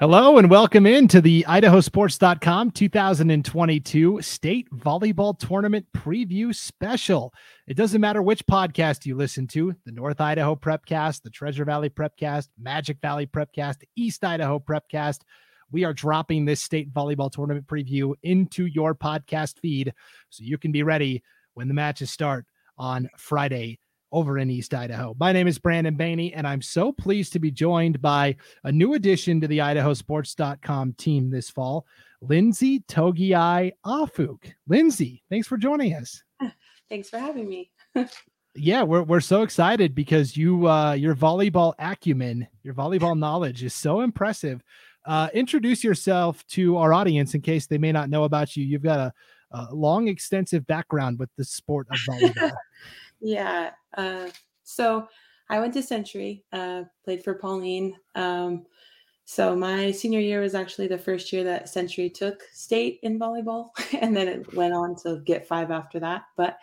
Hello and welcome into the idahosports.com 2022 state volleyball tournament preview special. It doesn't matter which podcast you listen to, the North Idaho Prepcast, the Treasure Valley Prepcast, Magic Valley Prepcast, East Idaho Prepcast. We are dropping this state volleyball tournament preview into your podcast feed so you can be ready when the matches start on Friday, over in East Idaho. My name is Brandon Baney, and I'm so pleased to be joined by a new addition to the idahosports.com team this fall, Lynnsie Togiai-Ah Fook. Lynnsie, thanks for joining us. Thanks for having me. yeah, we're, we're so excited because you uh, your volleyball acumen, your volleyball knowledge is so impressive. Uh, introduce yourself to our audience in case they may not know about you. You've got a, a long, extensive background with the sport of volleyball. Yeah. Uh, so I went to Century, uh, played for Pauline. Um, so my senior year was actually the first year that Century took state in volleyball, and then it went on to get five after that. But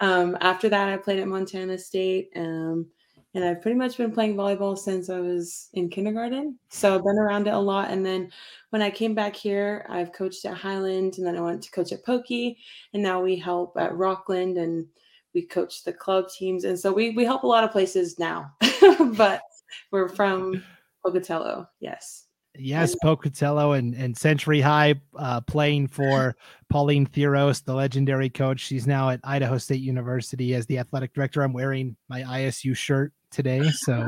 um, after that, I played at Montana State, um, and I've pretty much been playing volleyball since I was in kindergarten. So I've been around it a lot. And then when I came back here, I've coached at Highland, and then I went to coach at Pokey, and now we help at Rockland and we coach the club teams, and so we we help a lot of places now. but we're from Pocatello, yes. Yes, Pocatello and, and Century High uh, playing for Pauline Thiros, the legendary coach. She's now at Idaho State University as the athletic director. I'm wearing my ISU shirt today, so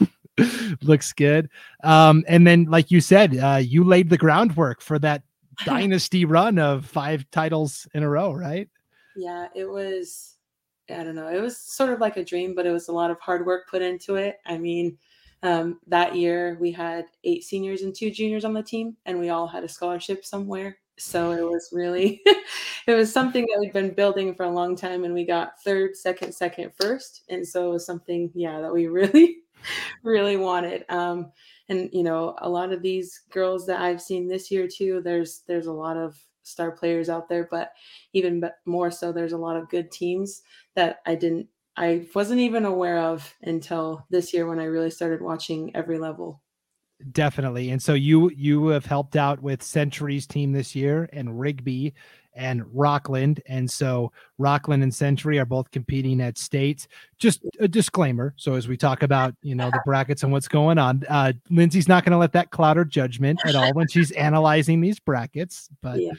looks good. Um, and then, like you said, uh, you laid the groundwork for that dynasty run of five titles in a row, right? Yeah, it was I don't know. It was sort of like a dream, but it was a lot of hard work put into it. I mean, um, that year we had eight seniors and two juniors on the team, and we all had a scholarship somewhere. So it was really, it was something that we'd been building for a long time, and we got third, second, second, first, and so it was something, yeah, that we really, really wanted. Um, and you know, a lot of these girls that I've seen this year too, there's there's a lot of star players out there, but even more so, there's a lot of good teams that I didn't, I wasn't even aware of until this year when I really started watching every level. Definitely. And so you you have helped out with Century's team this year and Rigby and Rockland. And so Rockland and Century are both competing at states. Just a disclaimer. So as we talk about, you know, the brackets and what's going on, uh, Lynnsie's not going to let that cloud her judgment at all when she's analyzing these brackets. But yeah.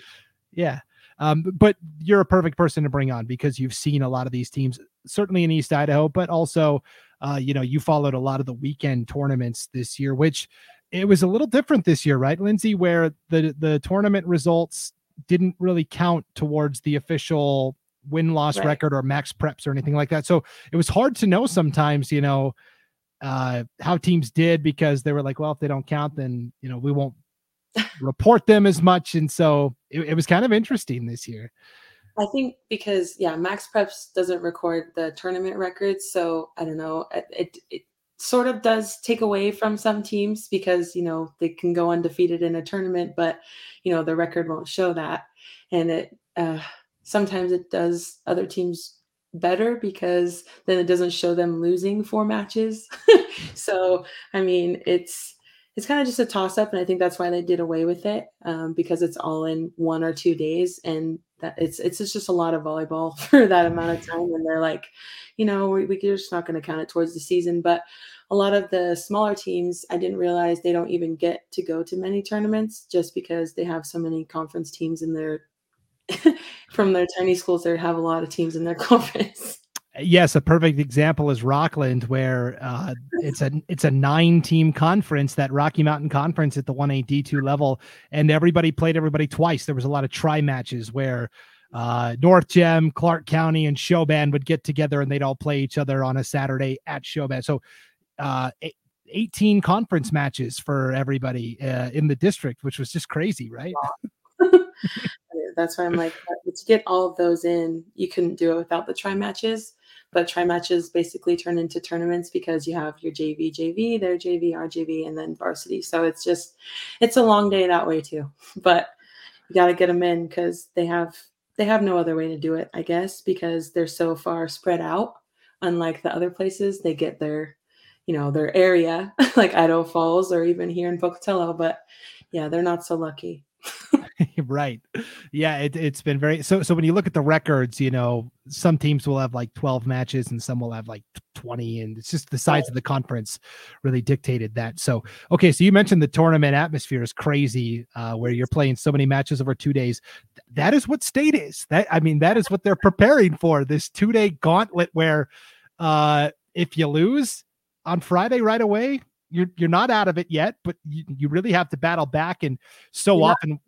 yeah. Um, but you're a perfect person to bring on because you've seen a lot of these teams, certainly in East Idaho, but also, uh, you know, you followed a lot of the weekend tournaments this year, which it was a little different this year, right, Lynnsie, where the the tournament results didn't really count towards the official win loss right. record or max preps or anything like that. So it was hard to know sometimes, you know, uh, how teams did because they were like, well, if they don't count, then you know we won't report them as much. And so it, it was kind of interesting this year. I think because yeah, Max Preps doesn't record the tournament records, so I don't know. It, it sort of does take away from some teams because you know they can go undefeated in a tournament, but you know the record won't show that, and it uh, sometimes it does other teams better because then it doesn't show them losing four matches. so I mean, it's it's kind of just a toss up, and I think that's why they did away with it um, because it's all in one or two days, and that it's it's just a lot of volleyball for that amount of time. And they're like, you know, we, we're just not going to count it towards the season. But a lot of the smaller teams, I didn't realize they don't even get to go to many tournaments just because they have so many conference teams in their from their tiny schools. They have a lot of teams in their conference yes, a perfect example is Rockland, where uh, it's a it's a nine team conference, that Rocky Mountain Conference at the one A D two level, and everybody played everybody twice. There was a lot of tri matches where uh, North Gem, Clark County, and Sho-Ban would get together and they'd all play each other on a Saturday at Sho-Ban. So, uh, 18 conference matches for everybody uh, in the district, which was just crazy, right? That's why I'm like, to get all of those in, you couldn't do it without the tri matches but tri matches basically turn into tournaments because you have your JV, JV, their JV, our JV, and then varsity. So it's just, it's a long day that way too. But you got to get them in because they have they have no other way to do it, I guess, because they're so far spread out. Unlike the other places, they get their, you know, their area, like Idaho Falls or even here in Pocatello. But yeah, they're not so lucky. right. Yeah, it, it's been very so. So when you look at the records, you know, some teams will have like 12 matches and some will have like 20, and it's just the size of the conference really dictated that. So, okay, so you mentioned the tournament atmosphere is crazy, uh, where you're playing so many matches over two days. That is what state is. That I mean, that is what they're preparing for this two day gauntlet where uh, if you lose on Friday right away, you're you're not out of it yet, but you, you really have to battle back. And so you're often,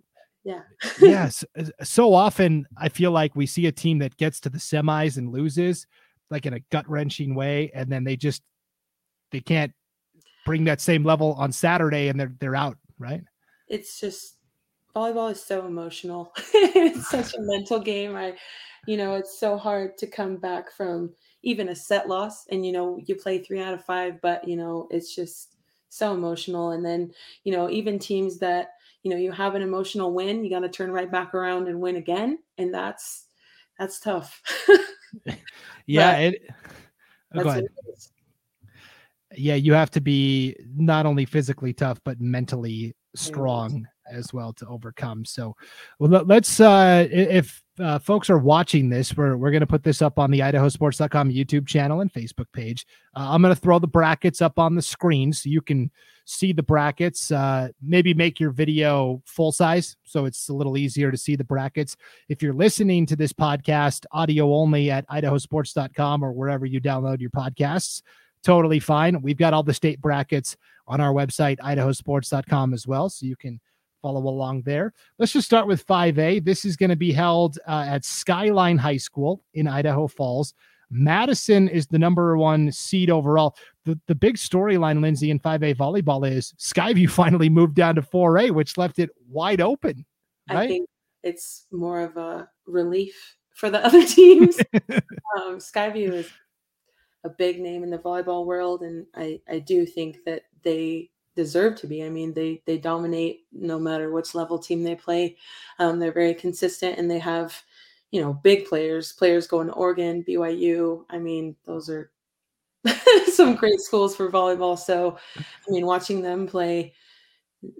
yeah, yes, so often I feel like we see a team that gets to the semis and loses, like in a gut wrenching way, and then they just they can't bring that same level on Saturday, and they're they're out, right? It's just volleyball is so emotional. it's such a mental game. I, you know, it's so hard to come back from even a set loss and you know you play three out of five but you know it's just so emotional and then you know even teams that you know you have an emotional win you got to turn right back around and win again and that's that's tough yeah it oh, go ahead. yeah you have to be not only physically tough but mentally strong as well to overcome. So, well, let's uh, if uh, folks are watching this, we're we're going to put this up on the IdahoSports.com YouTube channel and Facebook page. Uh, I'm going to throw the brackets up on the screen so you can see the brackets. Uh, maybe make your video full size so it's a little easier to see the brackets. If you're listening to this podcast audio only at IdahoSports.com or wherever you download your podcasts, totally fine. We've got all the state brackets on our website, idahosports.com as well. So you can follow along there. Let's just start with 5A. This is going to be held uh, at Skyline High School in Idaho Falls. Madison is the number one seed overall. The, the big storyline, Lynnsie, in 5A volleyball is Skyview finally moved down to 4A, which left it wide open. Right? I think it's more of a relief for the other teams. um, Skyview is a big name in the volleyball world, and I, I do think that they deserve to be. I mean, they they dominate no matter which level team they play. Um, they're very consistent, and they have you know big players. Players going to Oregon, BYU. I mean, those are some great schools for volleyball. So, I mean, watching them play,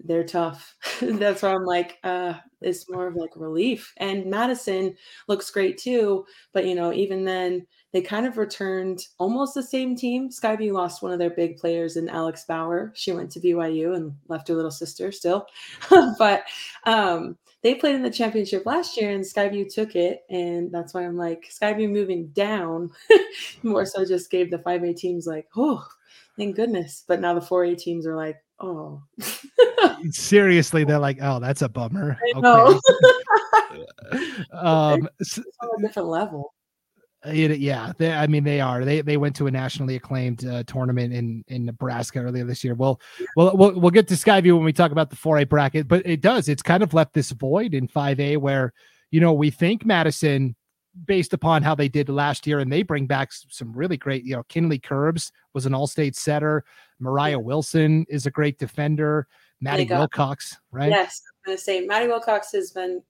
they're tough. That's why I'm like, uh, it's more of like relief. And Madison looks great too, but you know, even then they kind of returned almost the same team. Skyview lost one of their big players in Alex Bauer. She went to BYU and left her little sister still. but um, they played in the championship last year and Skyview took it. And that's why I'm like, Skyview moving down more so just gave the 5A teams like, oh, thank goodness. But now the 4A teams are like, oh. Seriously, they're like, oh, that's a bummer. I know. um, it's on a different level. It, yeah, they, I mean they are. They they went to a nationally acclaimed uh, tournament in in Nebraska earlier this year. Well, well, we'll we'll get to Skyview when we talk about the 4A bracket, but it does. It's kind of left this void in 5A where you know we think Madison, based upon how they did last year, and they bring back some really great. You know, Kinley Curbs was an All-State setter. Mariah Wilson is a great defender. Maddie Wilcox, right? Yes, I'm gonna say Maddie Wilcox has been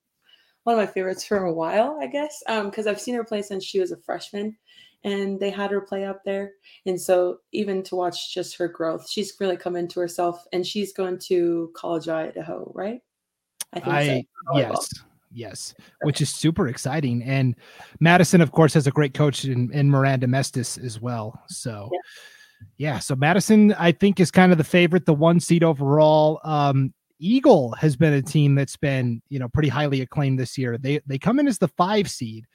one of my favorites for a while, I guess, because um, I've seen her play since she was a freshman, and they had her play up there. And so even to watch just her growth, she's really come into herself, and she's going to College Idaho, right? I think I, so. yes. Yes, which is super exciting. And Madison, of course, has a great coach in, in Miranda Mestis as well. So, yeah. yeah. so Madison, I think, is kind of the favorite, the one seed overall. Um, Eagle has been a team that's been, you know, pretty highly acclaimed this year. They they come in as the five seed.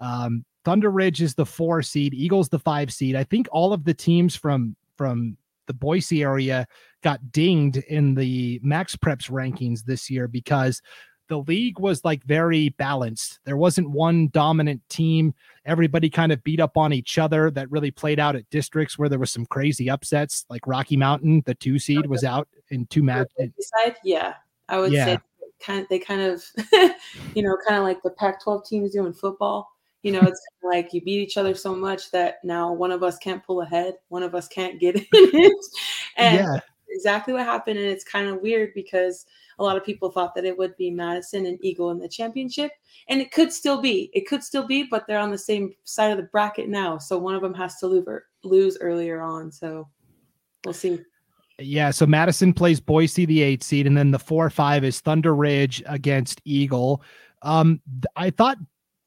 Um, Thunder Ridge is the four seed. Eagles the five seed. I think all of the teams from from the Boise area got dinged in the Max Preps rankings this year because the league was like very balanced. There wasn't one dominant team. Everybody kind of beat up on each other. That really played out at districts where there was some crazy upsets, like Rocky Mountain, the two seed was out in two matches. Yeah, I would yeah. say kind of, they kind of, you know, kind of like the Pac-12 teams do in football. You know, it's like you beat each other so much that now one of us can't pull ahead, one of us can't get in it, and yeah. Exactly what happened. And it's kind of weird because a lot of people thought that it would be Madison and Eagle in the championship, and it could still be. It could still be, but they're on the same side of the bracket now, so one of them has to lose lose earlier on. So we'll see. Yeah, so Madison plays Boise, the eight seed, and then the four or five is Thunder Ridge against Eagle. Um, I thought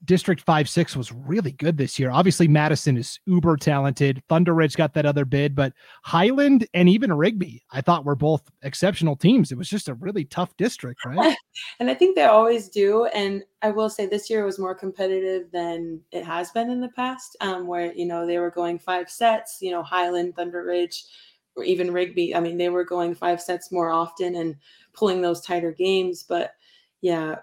District 5 6 was really good this year. Obviously, Madison is uber talented. Thunder Ridge got that other bid, but Highland and even Rigby, I thought were both exceptional teams. It was just a really tough district, right? and I think they always do. And I will say this year was more competitive than it has been in the past, um, where, you know, they were going five sets, you know, Highland, Thunder Ridge, or even Rigby. I mean, they were going five sets more often and pulling those tighter games. But yeah,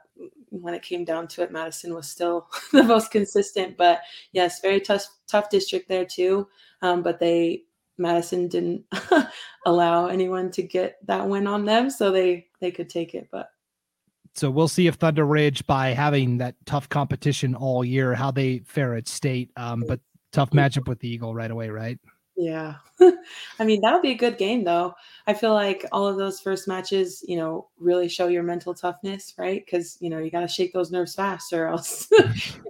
when it came down to it, Madison was still the most consistent. But yes, very tough tough district there too. Um, but they Madison didn't allow anyone to get that win on them, so they they could take it. But so we'll see if Thunder Ridge, by having that tough competition all year, how they fare at state. Um, but tough matchup with the Eagle right away, right? Yeah. I mean, that'll be a good game, though. I feel like all of those first matches, you know, really show your mental toughness, right? Because, you know, you got to shake those nerves fast or else you're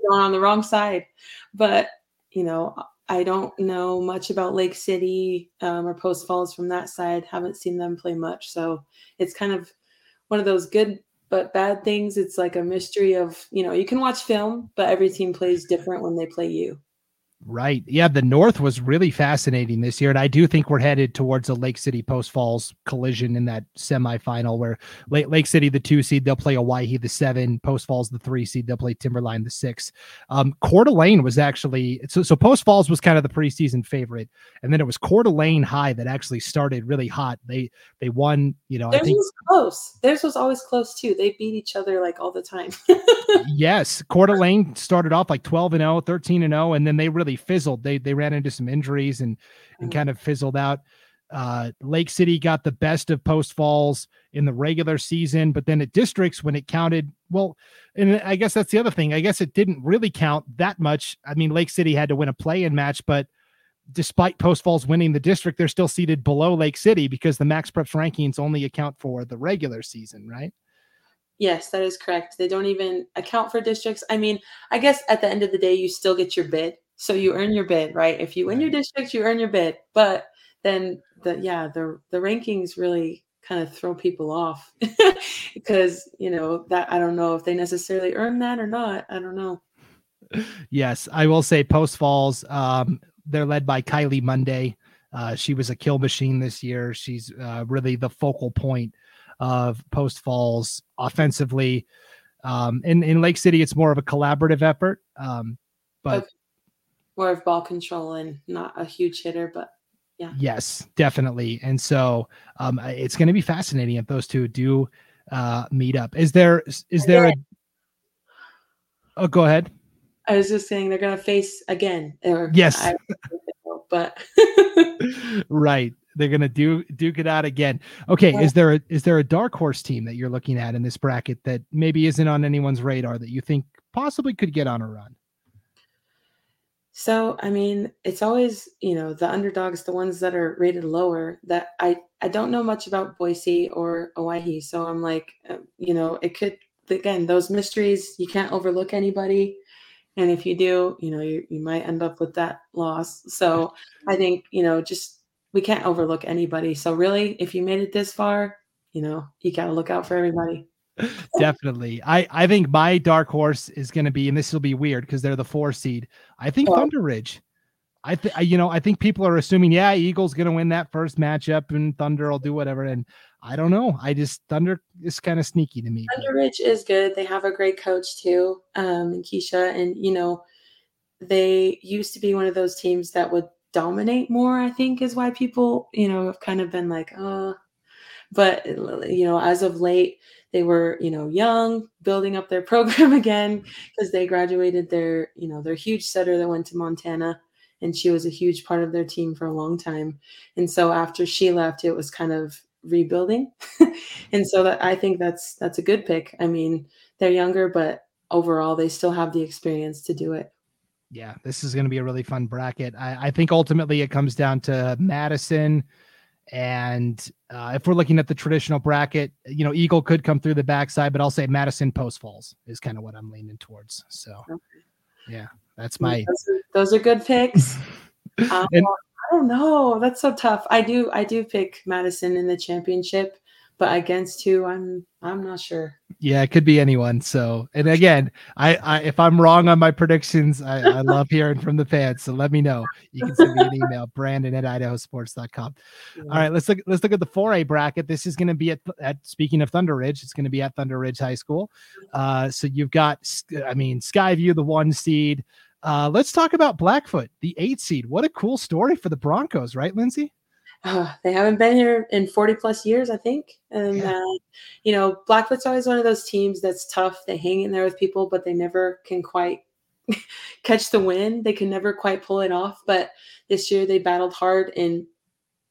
going on the wrong side. But, you know, I don't know much about Lake City um, or Post Falls from that side. Haven't seen them play much. So it's kind of one of those good but bad things. It's like a mystery of, you know, you can watch film, but every team plays different when they play you. Right. Yeah. The North was really fascinating this year. And I do think we're headed towards a Lake City Post Falls collision in that semifinal where Lake, Lake City, the two seed, they'll play a Owyhee, the seven, Post Falls, the three seed, they'll play Timberline, the six. Um, Coeur d'Alene was actually, so, so Post Falls was kind of the preseason favorite. And then it was Coeur d'Alene High that actually started really hot. They, they won, you know, Theirs I think was close. Theirs was always close too. They beat each other like all the time. yes. Coeur d'Alene started off like 12 and 0, 13 and 0, and then they really fizzled. They they ran into some injuries and and kind of fizzled out. Uh, Lake City got the best of Post Falls in the regular season, but then at districts when it counted, well, and I guess that's the other thing. I guess it didn't really count that much. I mean, Lake City had to win a play-in match, but despite Post Falls winning the district, they're still seated below Lake City because the Max Preps rankings only account for the regular season, right? Yes, that is correct. They don't even account for districts. I mean, I guess at the end of the day, you still get your bid. So you earn your bid, right? If you win your district, you earn your bid. But then the yeah, the the rankings really kind of throw people off because you know that I don't know if they necessarily earn that or not. I don't know. Yes, I will say Post Falls. Um, they're led by Kylie Monday. Uh, she was a kill machine this year. She's uh, really the focal point of Post Falls offensively. Um, in in Lake City, it's more of a collaborative effort. Um, but okay. More of ball control and not a huge hitter, but yeah. Yes, definitely. And so um, it's going to be fascinating if those two do uh, meet up. Is there is there a? Oh, go ahead. I was just saying they're going to face again. Or yes, I, but right they're gonna do duke it out again. Okay, yeah. is there a is there a dark horse team that you're looking at in this bracket that maybe isn't on anyone's radar that you think possibly could get on a run? So, I mean, it's always, you know, the underdogs, the ones that are rated lower that I, I don't know much about Boise or Owyhee. So I'm like, uh, you know, it could, again, those mysteries, you can't overlook anybody. And if you do, you know, you, you might end up with that loss. So I think, you know, just we can't overlook anybody. So really, if you made it this far, you know, you got to look out for everybody. Definitely. I I think my dark horse is going to be and this will be weird because they're the 4 seed. I think oh. Thunder Ridge. I think you know, I think people are assuming yeah, Eagles going to win that first matchup and Thunder will do whatever and I don't know. I just Thunder is kind of sneaky to me. Thunder Ridge is good. They have a great coach too, um, and Keisha, and you know, they used to be one of those teams that would dominate more, I think is why people, you know, have kind of been like, oh, but, you know, as of late, they were, you know, young, building up their program again mm-hmm. because they graduated their, you know, their huge setter that went to Montana and she was a huge part of their team for a long time. And so after she left, it was kind of rebuilding. and so that I think that's that's a good pick. I mean, they're younger, but overall they still have the experience to do it yeah, this is going to be a really fun bracket. I, I, think ultimately it comes down to Madison. And uh, if we're looking at the traditional bracket, you know, Eagle could come through the backside, but I'll say Madison Post Falls is kind of what I'm leaning towards. So, okay. yeah, that's my. Those are, those are good picks. um, and, I don't know. That's so tough. I do I do pick Madison in the championship but against who? I'm i'm not sure. Yeah it could be anyone. So and again i, I if i'm wrong on my predictions I, I love hearing from the fans. So let me know. You can send me an email brandon at idahosports.com yeah. all right let's look let's look at the 4a bracket. This is going to be at, at speaking of thunder ridge it's going to be at thunder ridge high school. Uh so you've got i mean skyview the one seed. Uh let's talk about blackfoot the eight seed. What a cool story for the broncos right Lynnsie uh, they haven't been here in 40 plus years, I think. And, yeah. uh, you know, Blackfoot's always one of those teams that's tough. They hang in there with people, but they never can quite catch the win. They can never quite pull it off. But this year they battled hard in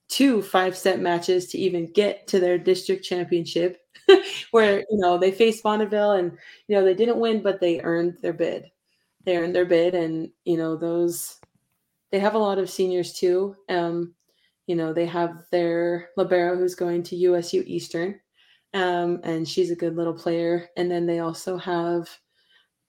two five set matches to even get to their district championship, where, you know, they faced Bonneville and, you know, they didn't win, but they earned their bid. They earned their bid. And, you know, those, they have a lot of seniors too. Um, you know, they have their libero who's going to USU Eastern, um, and she's a good little player. And then they also have,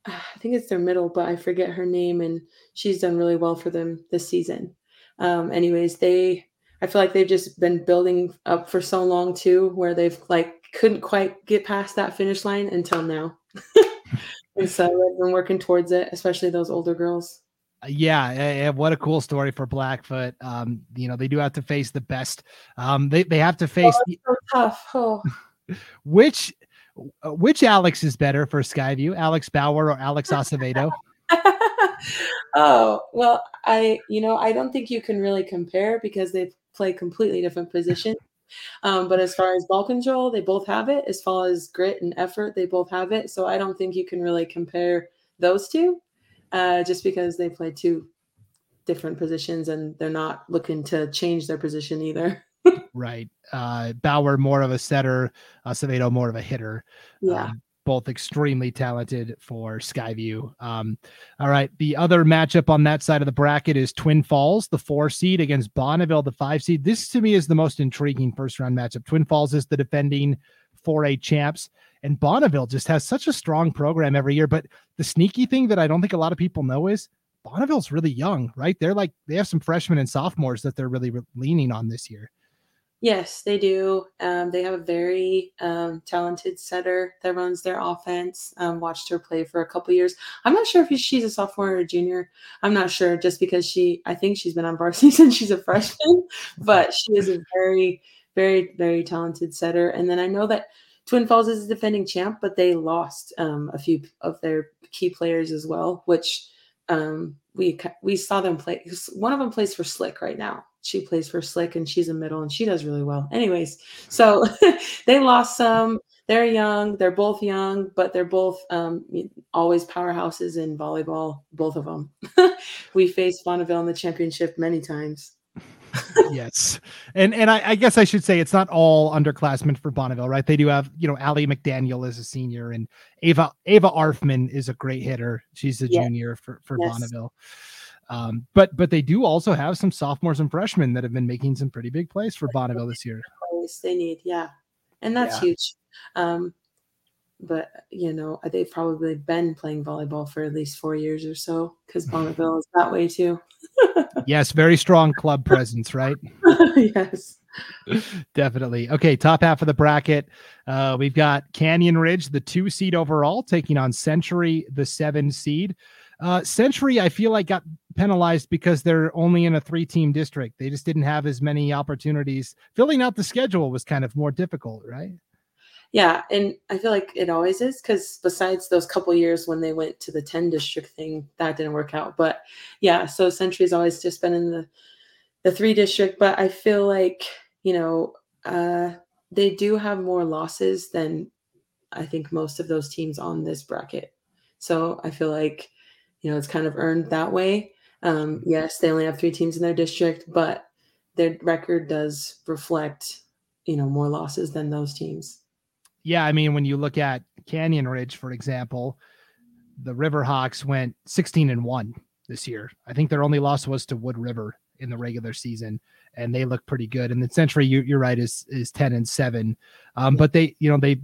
I think it's their middle, but I forget her name, and she's done really well for them this season. Um, anyways, they, I feel like they've just been building up for so long too, where they've like couldn't quite get past that finish line until now. and so they've been working towards it, especially those older girls yeah, what a cool story for Blackfoot. Um, you know, they do have to face the best. Um, they they have to face oh, so tough. Oh. which uh, which Alex is better for Skyview, Alex Bauer or Alex Acevedo? oh well, I you know I don't think you can really compare because they play completely different positions. Um, but as far as ball control, they both have it. As far as grit and effort, they both have it. So I don't think you can really compare those two uh, just because they play two different positions and they're not looking to change their position either. right. Uh, Bauer more of a setter, Acevedo more of a hitter. Yeah. Um, both extremely talented for Skyview. Um, all right. The other matchup on that side of the bracket is Twin Falls, the four seed against Bonneville, the five seed. This to me is the most intriguing first round matchup. Twin Falls is the defending 4A champs. And Bonneville just has such a strong program every year. But the sneaky thing that I don't think a lot of people know is Bonneville's really young, right? They're like they have some freshmen and sophomores that they're really re- leaning on this year. Yes, they do. Um, they have a very um, talented setter that runs their offense. Um, watched her play for a couple years. I'm not sure if she's a sophomore or a junior. I'm not sure, just because she, I think she's been on varsity since she's a freshman. But she is a very, very, very talented setter. And then I know that Twin Falls is a defending champ, but they lost um, a few of their key players as well, which um, we we saw them play. One of them plays for Slick right now. She plays for Slick, and she's a middle, and she does really well. Anyways, so they lost some. They're young. They're both young, but they're both um, always powerhouses in volleyball. Both of them. we faced Bonneville in the championship many times yes, and and I, I, guess I should say it's not all underclassmen for Bonneville, right? They do have you know Allie McDaniel is a senior, and Ava Ava Arfman is a great hitter. She's a junior for for yes. Bonneville. Um, but but they do also have some sophomores and freshmen that have been making some pretty big plays for Bonneville this year. They need, yeah, and that's yeah. huge. Um, but you know they've probably been playing volleyball for at least four years or so because Bonneville is that way too. yes, very strong club presence, right? yes. Definitely. Okay, top half of the bracket. Uh, we've got Canyon Ridge, the two seed overall, taking on Century, the seven seed. Uh, Century, I feel like got penalized because they're only in a three team district. They just didn't have as many opportunities. Filling out the schedule was kind of more difficult, right? Yeah and i feel like it always is because besides those couple years when they went to the 10 district thing that didn't work out but yeah so century's always just been in the the three district but i feel like you know uh they do have more losses than i think most of those teams on this bracket. So i feel like you know it's kind of earned that way. Um yes they only have three teams in their district but their record does reflect you know more losses than those teams yeah, I mean, when you look at Canyon Ridge, for example, the Riverhawks went 16 and one this year. I think their only loss was to Wood River in the regular season, and they look pretty good. And the Century, you, are right, is is 10 and seven. Um, but they, you know, they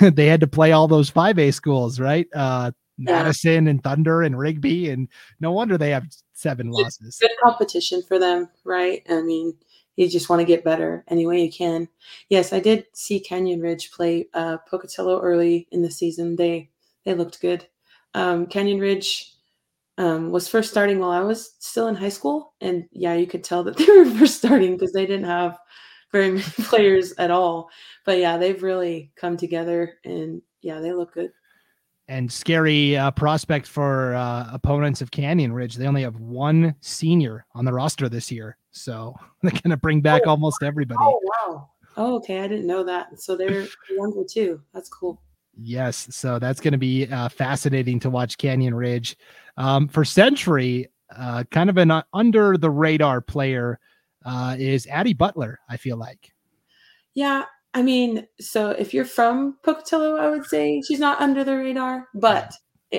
they had to play all those five A schools, right? Uh, Madison and Thunder and Rigby, and no wonder they have seven losses. Good competition for them, right? I mean, you just want to get better any way you can. Yes, I did see Canyon Ridge play uh, Pocatello early in the season. They they looked good. Um, Canyon Ridge um, was first starting while I was still in high school, and yeah, you could tell that they were first starting because they didn't have very many players at all. But yeah, they've really come together, and yeah, they look good and scary uh, prospect for uh, opponents of Canyon Ridge. They only have one senior on the roster this year, so they're going to bring back oh, almost everybody. Oh wow! Oh, okay, I didn't know that. So they're younger too. That's cool. Yes, so that's going to be uh, fascinating to watch Canyon Ridge. Um, for Century, uh, kind of an uh, under the radar player uh, is Addie Butler. I feel like. Yeah, I mean, so if you're from Pocatello, I would say she's not under the radar, but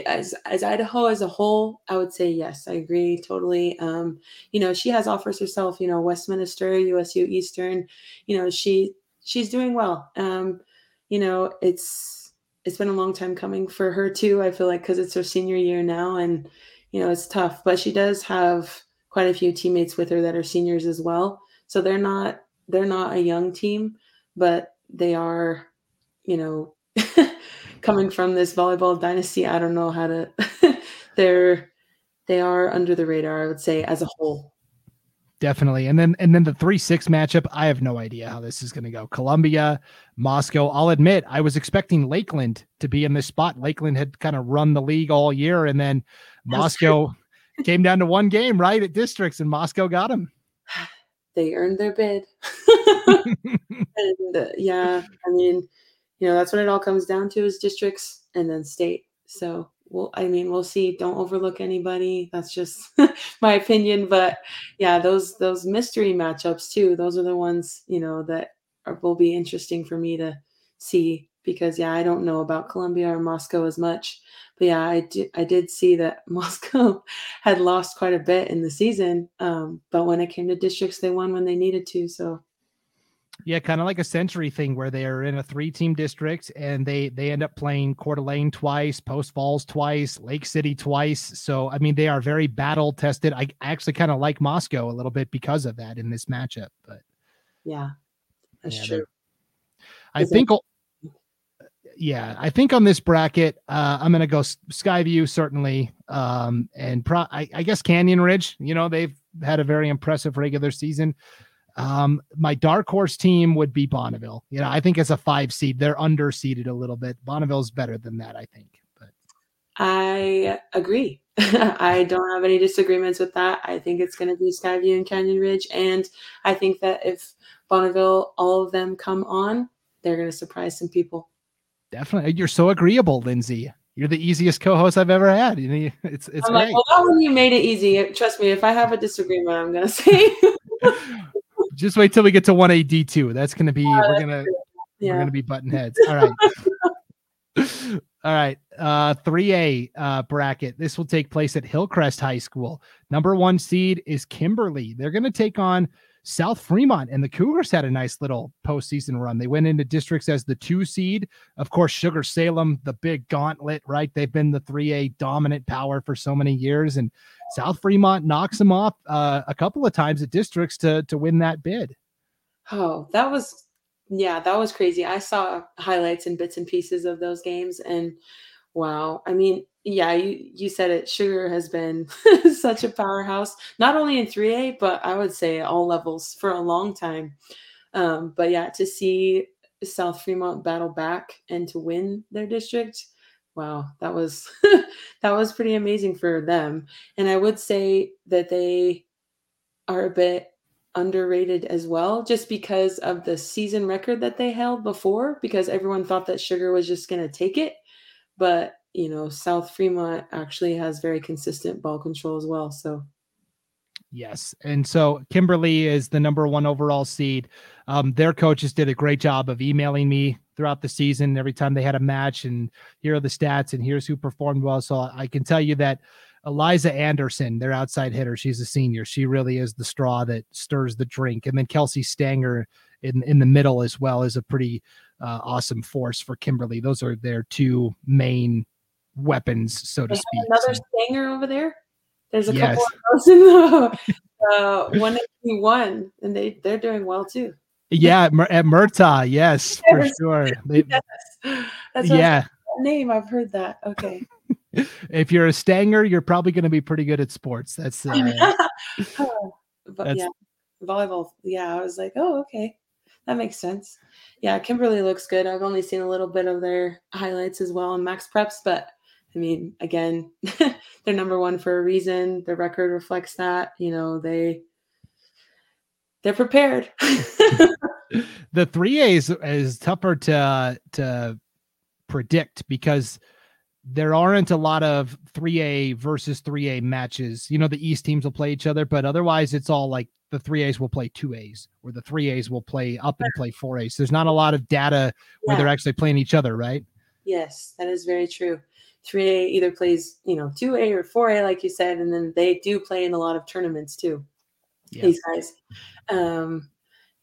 as as Idaho as a whole, I would say yes. I agree totally. Um, you know, she has offers herself. You know, Westminster, USU Eastern. You know, she she's doing well. Um, you know, it's it's been a long time coming for her too. I feel like because it's her senior year now, and you know, it's tough. But she does have quite a few teammates with her that are seniors as well. So they're not they're not a young team but they are, you know, coming from this volleyball dynasty. I don't know how to. they're they are under the radar. I would say as a whole. Definitely, and then and then the three six matchup. I have no idea how this is going to go. Columbia, Moscow. I'll admit I was expecting Lakeland to be in this spot. Lakeland had kind of run the league all year, and then That's Moscow came down to one game right at districts, and Moscow got him they earned their bid. and uh, yeah, I mean, you know, that's what it all comes down to is districts and then state. So well, I mean, we'll see. Don't overlook anybody. That's just my opinion. But yeah, those those mystery matchups too. Those are the ones you know that are, will be interesting for me to see because yeah, I don't know about Columbia or Moscow as much. But yeah, I did I did see that Moscow had lost quite a bit in the season. Um, but when it came to districts, they won when they needed to. So yeah, kind of like a century thing where they are in a three-team district and they they end up playing Coeur d'Alene twice, Post Falls twice, Lake City twice. So I mean, they are very battle tested. I, I actually kind of like Moscow a little bit because of that in this matchup. But yeah, that's yeah, true. I think yeah, I think on this bracket, uh, I'm going to go Skyview certainly, um, and pro- I, I, guess Canyon Ridge. You know, they've had a very impressive regular season. Um, my dark horse team would be Bonneville. You know, I think as a five seed, they're underseeded a little bit. Bonneville's better than that, I think. But I agree. I don't have any disagreements with that. I think it's going to be Skyview and Canyon Ridge, and I think that if Bonneville, all of them come on, they're going to surprise some people. Definitely, you're so agreeable, Lynnsie. You're the easiest co-host I've ever had. You know, it's it's I'm great. Like, well, you made it easy. Trust me, if I have a disagreement, I'm gonna say. Just wait till we get to one AD two. That's gonna be yeah, we're gonna yeah. we're gonna be button heads. All right. All right. Uh 3A uh bracket. This will take place at Hillcrest High School. Number one seed is Kimberly. They're gonna take on South Fremont and the Cougars had a nice little postseason run. They went into districts as the two seed. Of course, Sugar Salem, the big gauntlet, right? They've been the 3A dominant power for so many years. And South Fremont knocks them off uh, a couple of times at districts to, to win that bid. Oh, that was, yeah, that was crazy. I saw highlights and bits and pieces of those games. And wow, I mean, yeah, you, you said it. Sugar has been such a powerhouse, not only in 3A, but I would say all levels for a long time. Um, but yeah, to see South Fremont battle back and to win their district, wow, that was that was pretty amazing for them. And I would say that they are a bit underrated as well, just because of the season record that they held before, because everyone thought that Sugar was just going to take it. But you know, South Fremont actually has very consistent ball control as well. So, yes. And so Kimberly is the number one overall seed. Um, their coaches did a great job of emailing me throughout the season every time they had a match and here are the stats and here's who performed well. So I can tell you that Eliza Anderson, their outside hitter, she's a senior. She really is the straw that stirs the drink. And then Kelsey Stanger in, in the middle as well is a pretty uh, awesome force for Kimberly. Those are their two main weapons, so to speak. another So, stanger over there. There's a Yes. couple of those in the uh, one, and they they're doing well too. Yeah, Mur- at Murtaugh, yes, for sure. They- Yes. That's yeah, name. I've heard that. Okay. if you're a stanger, you're probably going to be pretty good at sports. That's uh, That's- yeah, volleyball. Yeah, I was like, oh, okay, that makes sense. Yeah, Kimberly looks good. I've only seen a little bit of their highlights as well in Max Preps, but I mean, again, they're number one for a reason. The record reflects that. You know, they they're prepared. the three A's is tougher to to predict because there aren't a lot of 3A versus 3A matches. You know, the East teams will play each other, but otherwise it's all like the 3As will play 2As or the 3As will play up and play 4As. There's not a lot of data where Yeah. they're actually playing each other, right? Yes, that is very true. 3A either plays, you know, 2A or 4A, like you said, and then they do play in a lot of tournaments too. Yeah. These guys. Um,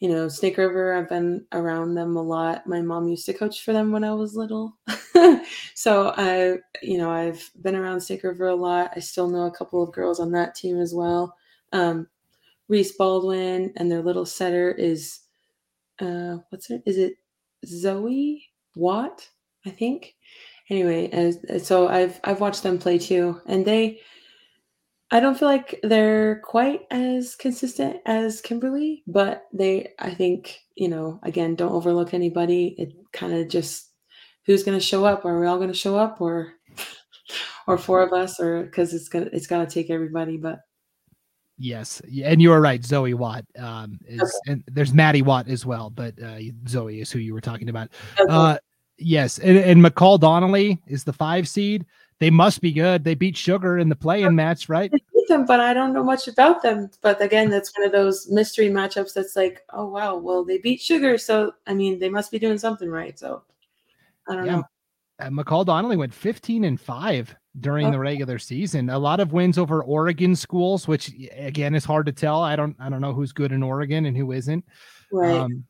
you know, Snake River, I've been around them a lot. My mom used to coach for them when I was little. so I, you know, I've been around Snake River a lot. I still know a couple of girls on that team as well. Um, Reese Baldwin and their little setter is uh what's it? Is it Zoe Watt? I think. Anyway, as, so I've I've watched them play too, and they. I don't feel like they're quite as consistent as Kimberly, but they. I think you know. Again, don't overlook anybody. It kind of just who's going to show up. Are we all going to show up, or or four of us, or because it's gonna it's to take everybody. But Yes, and you are right. Zoe Watt um, is, and there's Maddie Watt as well, but uh, Zoe is who you were talking about. okay. Uh, yes, and, and McCall Donnelly is the five seed. They must be good. They beat Sugar in the play-in match, right? I beat them, but I don't know much about them. But again, that's one of those mystery matchups that's like, oh wow, well they beat Sugar, so I mean they must be doing something right. So I don't Yeah. know. Uh, McCall Donnelly went 15 and five during Oh. the regular season. A lot of wins over Oregon schools, which again is hard to tell. I don't I don't know who's good in Oregon and who isn't. Right. Um,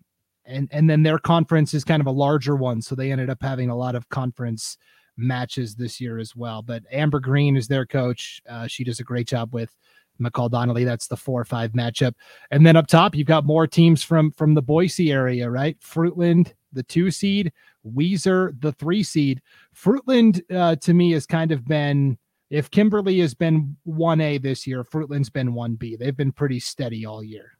and and then their conference is kind of a larger one, so they ended up having a lot of conference matches this year as well. But Amber Green is their coach. Uh, she does a great job with McCall Donnelly. That's the four or five matchup. And then up top, you've got more teams from from the Boise area, right? Fruitland, the two seed, Weiser, the three seed. Fruitland uh, to me has kind of been. If Kimberly has been 1A this year, Fruitland's been 1B. They've been pretty steady all year.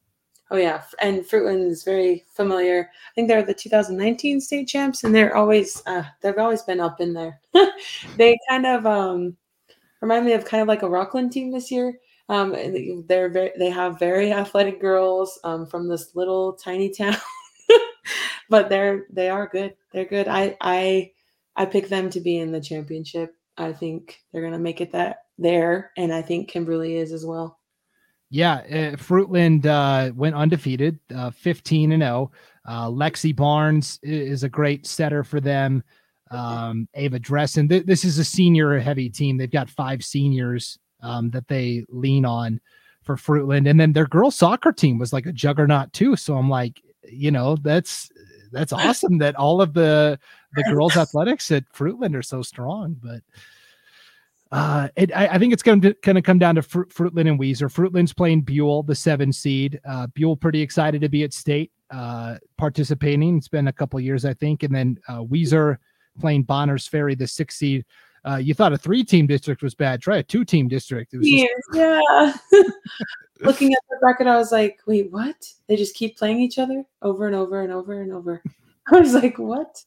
Oh yeah, and Fruitland is very familiar. I think they're the 2019 state champs, and they're always uh, they've always been up in there. they kind of um, remind me of kind of like a Rockland team this year. Um, they- they're very they have very athletic girls um, from this little tiny town, but they're they are good. They're good. I I I pick them to be in the championship. I think they're gonna make it that there, and I think Kimberly is as well. Yeah, uh, Fruitland uh, went undefeated, uh, 15 and 0. Uh, Lexi Barnes is a great setter for them. Um, Ava Dressen. Th- this is a senior heavy team. They've got five seniors um, that they lean on for Fruitland, and then their girls soccer team was like a juggernaut too. So I'm like, you know, that's that's awesome that all of the the girls athletics at Fruitland are so strong, but. Uh, it, I, I think it's going to going to come down to Fruit, Fruitland and Weiser. Fruitland's playing Buhl, the seven seed. Uh, Buhl pretty excited to be at state, uh, participating. It's been a couple years, I think, and then uh, Weiser playing Bonners Ferry, the six seed. Uh, you thought a three team district was bad. Try a two team district. Just, Yeah. Looking at the bracket, I was like, wait, what? They just keep playing each other over and over and over and over. I was like, what?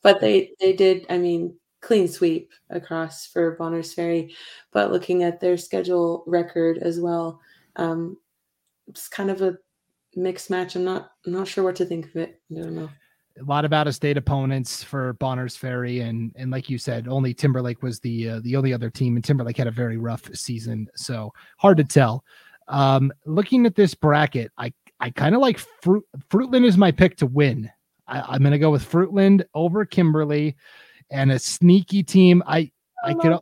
But they they did, I mean, clean sweep across for Bonners Ferry. But looking at their schedule record as well, um, it's kind of a mixed match. I'm not I'm not sure what to think of it. I don't know. a lot of out of state opponents for Bonners Ferry, and and like you said, only Timberlake was the uh, the only other team, and Timberlake had a very rough season, so hard to tell. Um, looking at this bracket, I I kind of like Fruit Fruitland is my pick to win. I, I'm going to go with Fruitland over Kimberly, and a sneaky team. I I could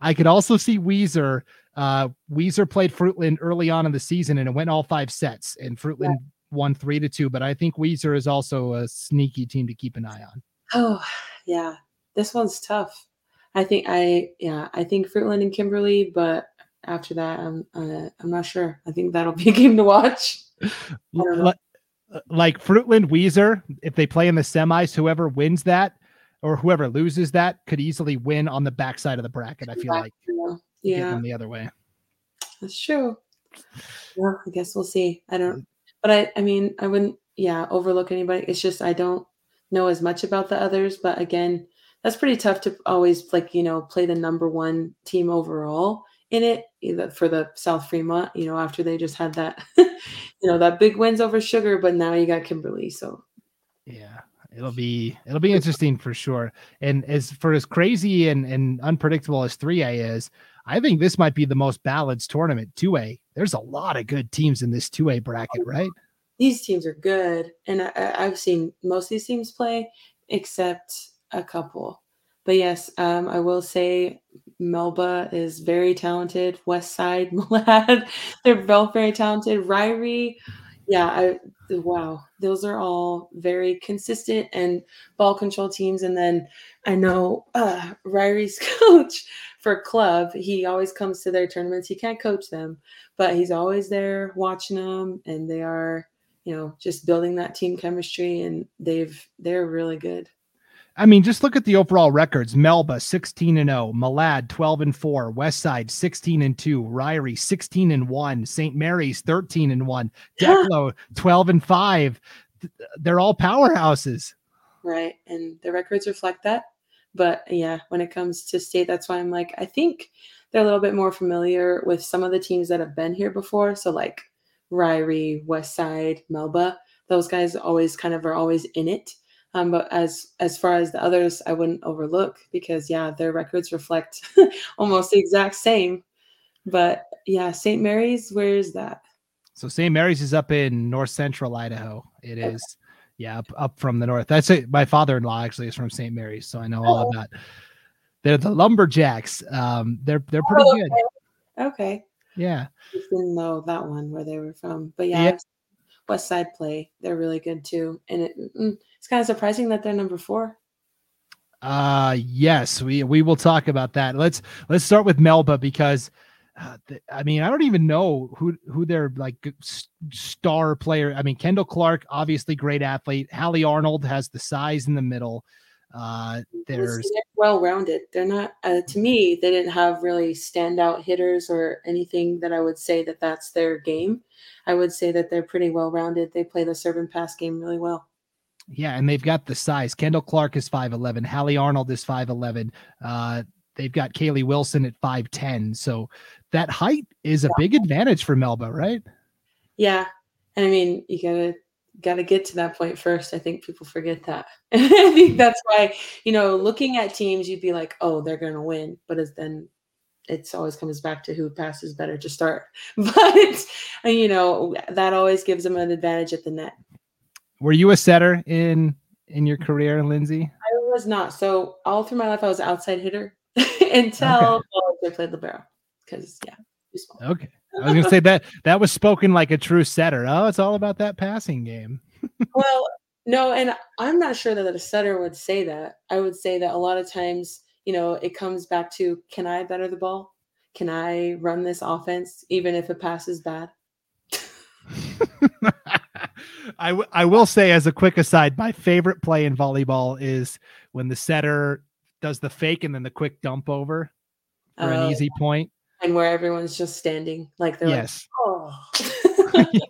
I could also see Weiser. Uh, Weiser played Fruitland early on in the season, and it went all five sets, and Fruitland won three to two. But I think Weiser is also a sneaky team to keep an eye on. Oh, yeah. This one's tough. I think I yeah I think Fruitland and Kimberly, but after that I'm uh, I'm not sure. I think that'll be a game to watch. Like, Fruitland Weiser, if they play in the semis, whoever wins that or whoever loses that could easily win on the backside of the bracket. I feel like yeah, the other way. That's true. Well, I guess we'll see. I don't, mm. but I I mean I wouldn't yeah overlook anybody. It's just I don't know as much about the others, but again that's pretty tough to always like you know play the number one team overall in it either for the South Fremont. You know after they just had that you know that big wins over Sugar, but now you got Kimberly. So yeah, it'll be it'll be interesting for sure. And as for as crazy and and unpredictable as three A is, I think this might be the most balanced tournament. Two A, there's a lot of good teams in this two A bracket, right? These teams are good, and I, I've seen most of these teams play, except a couple. But yes, um, I will say Melba is very talented. West Side, Malad, they're both very talented. Ririe, yeah, I wow, those are all very consistent and ball control teams. And then I know uh, Ririe's coach for club, he always comes to their tournaments. He can't coach them, but he's always there watching them, and they are, you know, just building that team chemistry. And they've they're really good. I mean, just look at the overall records. Melba 16 and 0, Malad 12 and 4, Westside 16 and 2, Ririe 16 and 1, St. Mary's 13 and 1, Declo 12 and 5. They're all powerhouses. Right. And the records reflect that. But yeah, when it comes to state, that's why I'm like, I think they're a little bit more familiar with some of the teams that have been here before. So like Ririe, Westside, Melba, those guys always kind of are always in it um, but as as far as the others, I wouldn't overlook because yeah, their records reflect almost the exact same. But yeah, St. Mary's, where is that? So St. Mary's is up in north central Idaho. It okay. is, yeah, up, up from the north. That's it. My father-in-law actually is from St. Mary's, so I know all oh. about. They're the lumberjacks. Um, they're they're pretty oh, okay. good. Okay. Yeah. I didn't know that one where they were from, but yeah, yeah. West Side play. They're really good too, and it, mm, it's kind of surprising that they're number four. Uh yes, we we will talk about that. Let's let's start with Melba because uh, th- I mean I don't even know who who their like star player. I mean Kendall Clark, obviously great athlete. Hallie Arnold has the size in the middle. Uh, there's well rounded. They're not uh, to me. They didn't have really standout hitters or anything that I would say that that's their game. I would say that they're pretty well rounded. They play the serve and pass game really well. Yeah, and they've got the size. Kendall Clark is 5'11. Hallie Arnold is 5'11. Uh, they've got Kaylee Wilson at 5'10. So that height is a yeah. big advantage for Melba, right? Yeah. And I mean, you gotta gotta get to that point first. I think people forget that. I think that's why, you know, looking at teams, you'd be like, oh, they're gonna win. But as then it's always comes back to who passes better to start. But you know, that always gives them an advantage at the net. Were you a setter in in your career, Lynnsie? I was not. So all through my life, I was outside hitter until okay. I played libero. Because yeah, okay. I was gonna say that that was spoken like a true setter. Oh, it's all about that passing game. well, no, and I'm not sure that a setter would say that. I would say that a lot of times, you know, it comes back to can I better the ball? Can I run this offense even if it passes bad? I, w- I will say as a quick aside, my favorite play in volleyball is when the setter does the fake and then the quick dump over for an easy oh, point. And where everyone's just standing like they're yes. like, oh.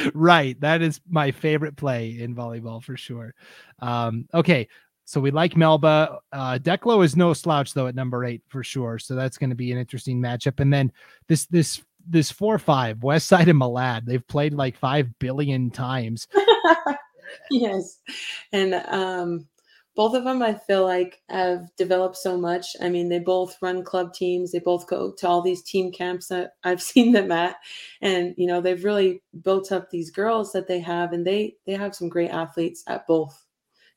right. That is my favorite play in volleyball for sure. Um, okay. So we like Melba. Uh, Declo is no slouch though at number eight for sure. So that's going to be an interesting matchup. And then this this this four five West Side and Malad. They've played like five billion times. yes, and um, both of them I feel like have developed so much. I mean, they both run club teams. They both go to all these team camps that I've seen them at, and you know they've really built up these girls that they have, and they they have some great athletes at both.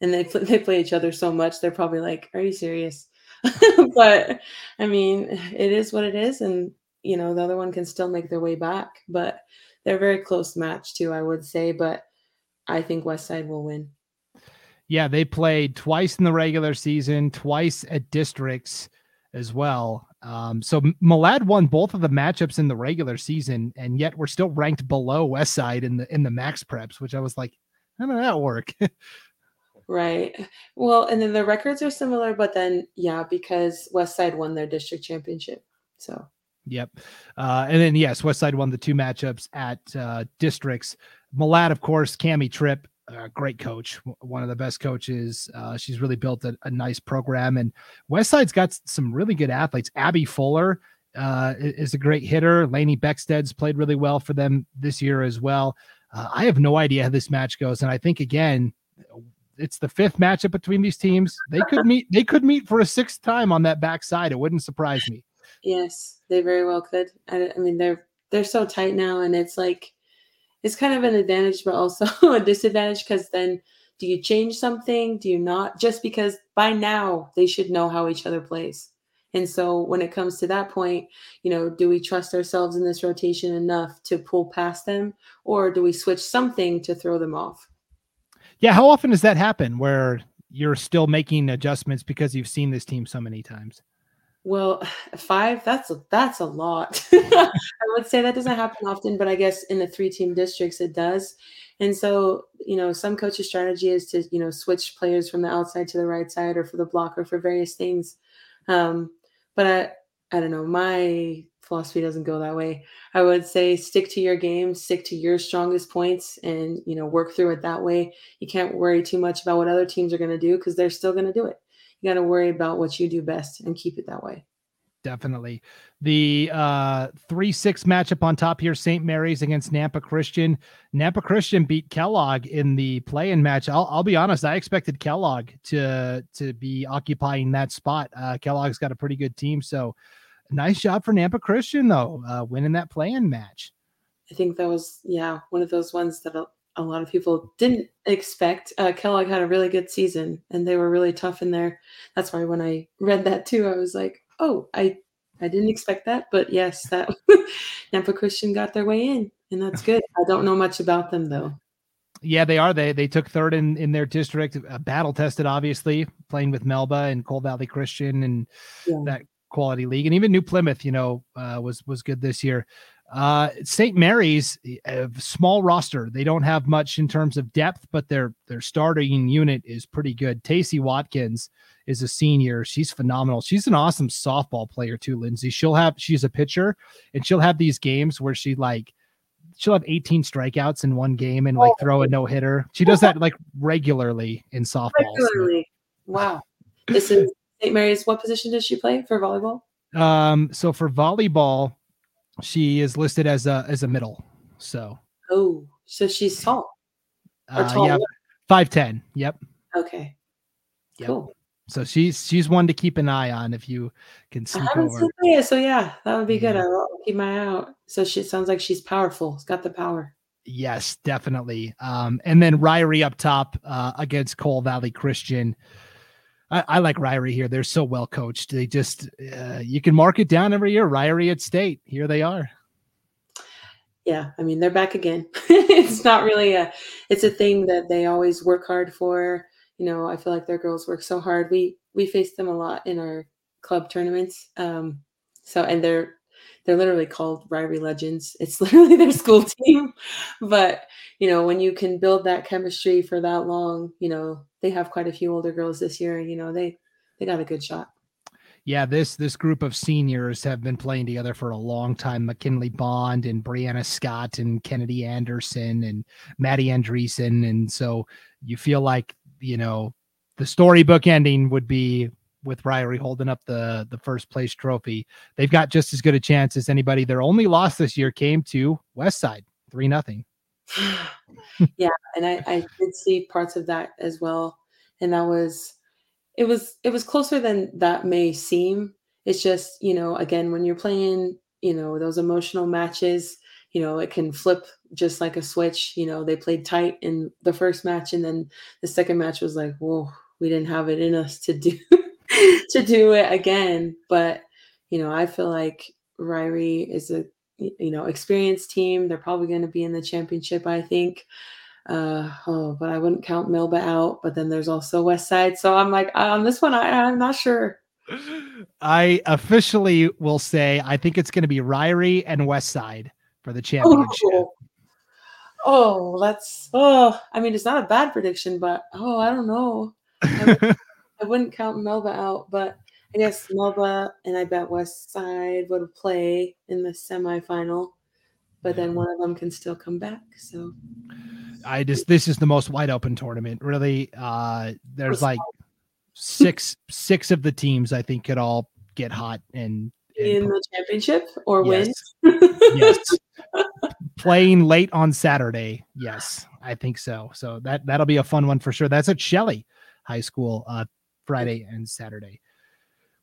And they they play each other so much. They're probably like, "Are you serious?" but I mean, it is what it is, and you know the other one can still make their way back but they're a very close match too i would say but i think west side will win yeah they played twice in the regular season twice at districts as well. Um, so Malad won both of the matchups in the regular season, and yet we're still ranked below Westside in the in the MaxPreps, which I was like, how did that work? right. Well, and then the records are similar, but then yeah, because Westside won their district championship. So Yep. Uh, and then yes, Westside won the two matchups at uh, districts. Malad, of course, Cami Tripp, uh, great coach, one of the best coaches. Uh, she's really built a, a, nice program, and Westside's got some really good athletes. Abby Fuller uh, is a great hitter. Lainey Beckstead's played really well for them this year as well. Uh, I have no idea how this match goes, and I think again, it's the fifth matchup between these teams. They could meet. They could meet for a sixth time on that backside. It wouldn't surprise me. Yes, they very well could. I, I mean, they're they're so tight now, and it's like it's kind of an advantage, but also a disadvantage because then do you change something? Do you not? Just because by now they should know how each other plays. And so when it comes to that point, you know, do we trust ourselves in this rotation enough to pull past them or do we switch something to throw them off? Yeah, how often does that happen where you're still making adjustments because you've seen this team so many times? Well, five, that's a, that's a lot. I would say that doesn't happen often, but I guess in the three team districts it does. And so, you know, some coaches' strategy is to, you know, switch players from the outside to the right side or for the blocker for various things. Um, but I, I don't know, my philosophy doesn't go that way. I would say stick to your game, stick to your strongest points and, you know, work through it that way. You can't worry too much about what other teams are going to do because they're still going to do it you got to worry about what you do best and keep it that way. Definitely. The uh 3-6 matchup on top here St. Mary's against Nampa Christian. Nampa Christian beat Kellogg in the play-in match. I'll, I'll be honest, I expected Kellogg to to be occupying that spot. Uh Kellogg's got a pretty good team, so nice job for Nampa Christian though, uh winning that play-in match. I think that was yeah, one of those ones that a lot of people didn't expect. Uh, Kellogg had a really good season, and they were really tough in there. That's why when I read that too, I was like, "Oh, I I didn't expect that." But yes, that Nampa Christian got their way in, and that's good. I don't know much about them though. Yeah, they are. They they took third in in their district, uh, battle tested, obviously, playing with Melba and Cole Valley Christian and yeah. that quality league, and even New Plymouth, you know, uh, was was good this year. Uh, St. Mary's, a small roster. They don't have much in terms of depth, but their their starting unit is pretty good. Tacey Watkins is a senior. She's phenomenal. She's an awesome softball player too, Lynnsie. She'll have she's a pitcher, and she'll have these games where she like she'll have 18 strikeouts in one game and like throw a no hitter. She does that like regularly in softball. Regularly. So. Wow. This is St. Mary's. What position does she play for volleyball? Um, so for volleyball, she is listed as a as a middle. So oh, so she's tall. Uh, tall yeah, five ten. Yep. Okay. Yep. Cool. So she's she's one to keep an eye on if you can see over. Yeah, so yeah, that would be good. I'll keep my eye out. So she sounds like she's powerful. It's got the power. Yes, definitely. Um, and then Ririe up top uh, against Cole Valley Christian. I, I, like Ririe here. They're so well coached. They just uh, you can mark it down every year. Ririe at state. Here they are. Yeah, I mean they're back again. it's not really a. It's a thing that they always work hard for. You know, I feel like their girls work so hard. We we face them a lot in our club tournaments. Um, so and they're they're literally called Ririe Legends. It's literally their school team. But, you know, when you can build that chemistry for that long, you know, they have quite a few older girls this year, you know, they they got a good shot. Yeah, this this group of seniors have been playing together for a long time. McKinley Bond and Brianna Scott and Kennedy Anderson and Maddie Andreessen. And so you feel like, you know, the storybook ending would be with Ririe holding up the the first place trophy. They've got just as good a chance as anybody. Their only loss this year came to West Side, three nothing. yeah, and I, I did see parts of that as well, and that was it was it was closer than that may seem. It's just you know again when you're playing you know those emotional matches you know it can flip just like a switch you know they played tight in the first match and then the second match was like whoa we didn't have it in us to do to do it again. But you know, I feel like Ririe is a you know experienced team. They're probably going to be in the championship. I think. Uh, oh, but I wouldn't count Melba out. But then there's also West Side. So I'm like on this one, I, I'm not sure. I officially will say I think it's going to be Ririe and West Side for the championship. Oh, oh, that's oh. I mean, it's not a bad prediction, but oh, I don't know. I, I wouldn't count Melba out, but I guess Melba and I bet West Side would play in the semifinal, but then one of them can still come back. So I just this is the most wide open tournament. Really, uh there's like six six of the teams I think could all get hot and, and in the championship or yes. win. yes. Playing late on Saturday. Yes, I think so. So that that'll be a fun one for sure. That's at Shelley High School uh Friday and Saturday.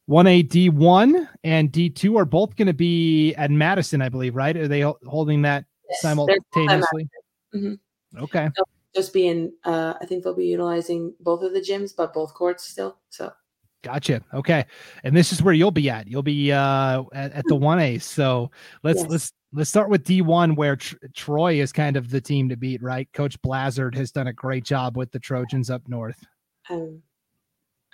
1A D1 and D2 are both going to be at Madison, I believe, right? Are they holding that Yes, simultaneously? Mhm. Okay. Just being, uh, I think they'll be utilizing both of the gyms, but both courts still. So Gotcha. Okay. And this is where you'll be at. You'll be uh at, at the 1A. So let's Yes. let's let's start with D1 where Tr- Troy is kind of the team to beat, right? Coach Blazard has done a great job with the Trojans up north. um,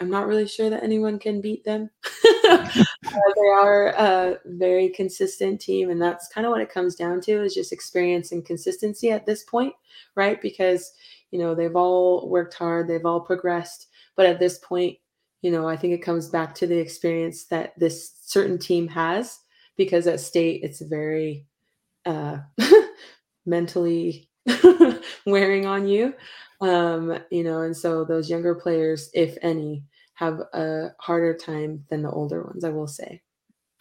I'm not really sure that anyone can beat them. uh, they are a very consistent team, and that's kind of what it comes down to is just experience and consistency at this point, right? Because you know they've all worked hard, they've all progressed, but at this point, you know, I think it comes back to the experience that this certain team has. Because at state, it's very uh, mentally wearing on you um you know and so those younger players if any have a harder time than the older ones i will say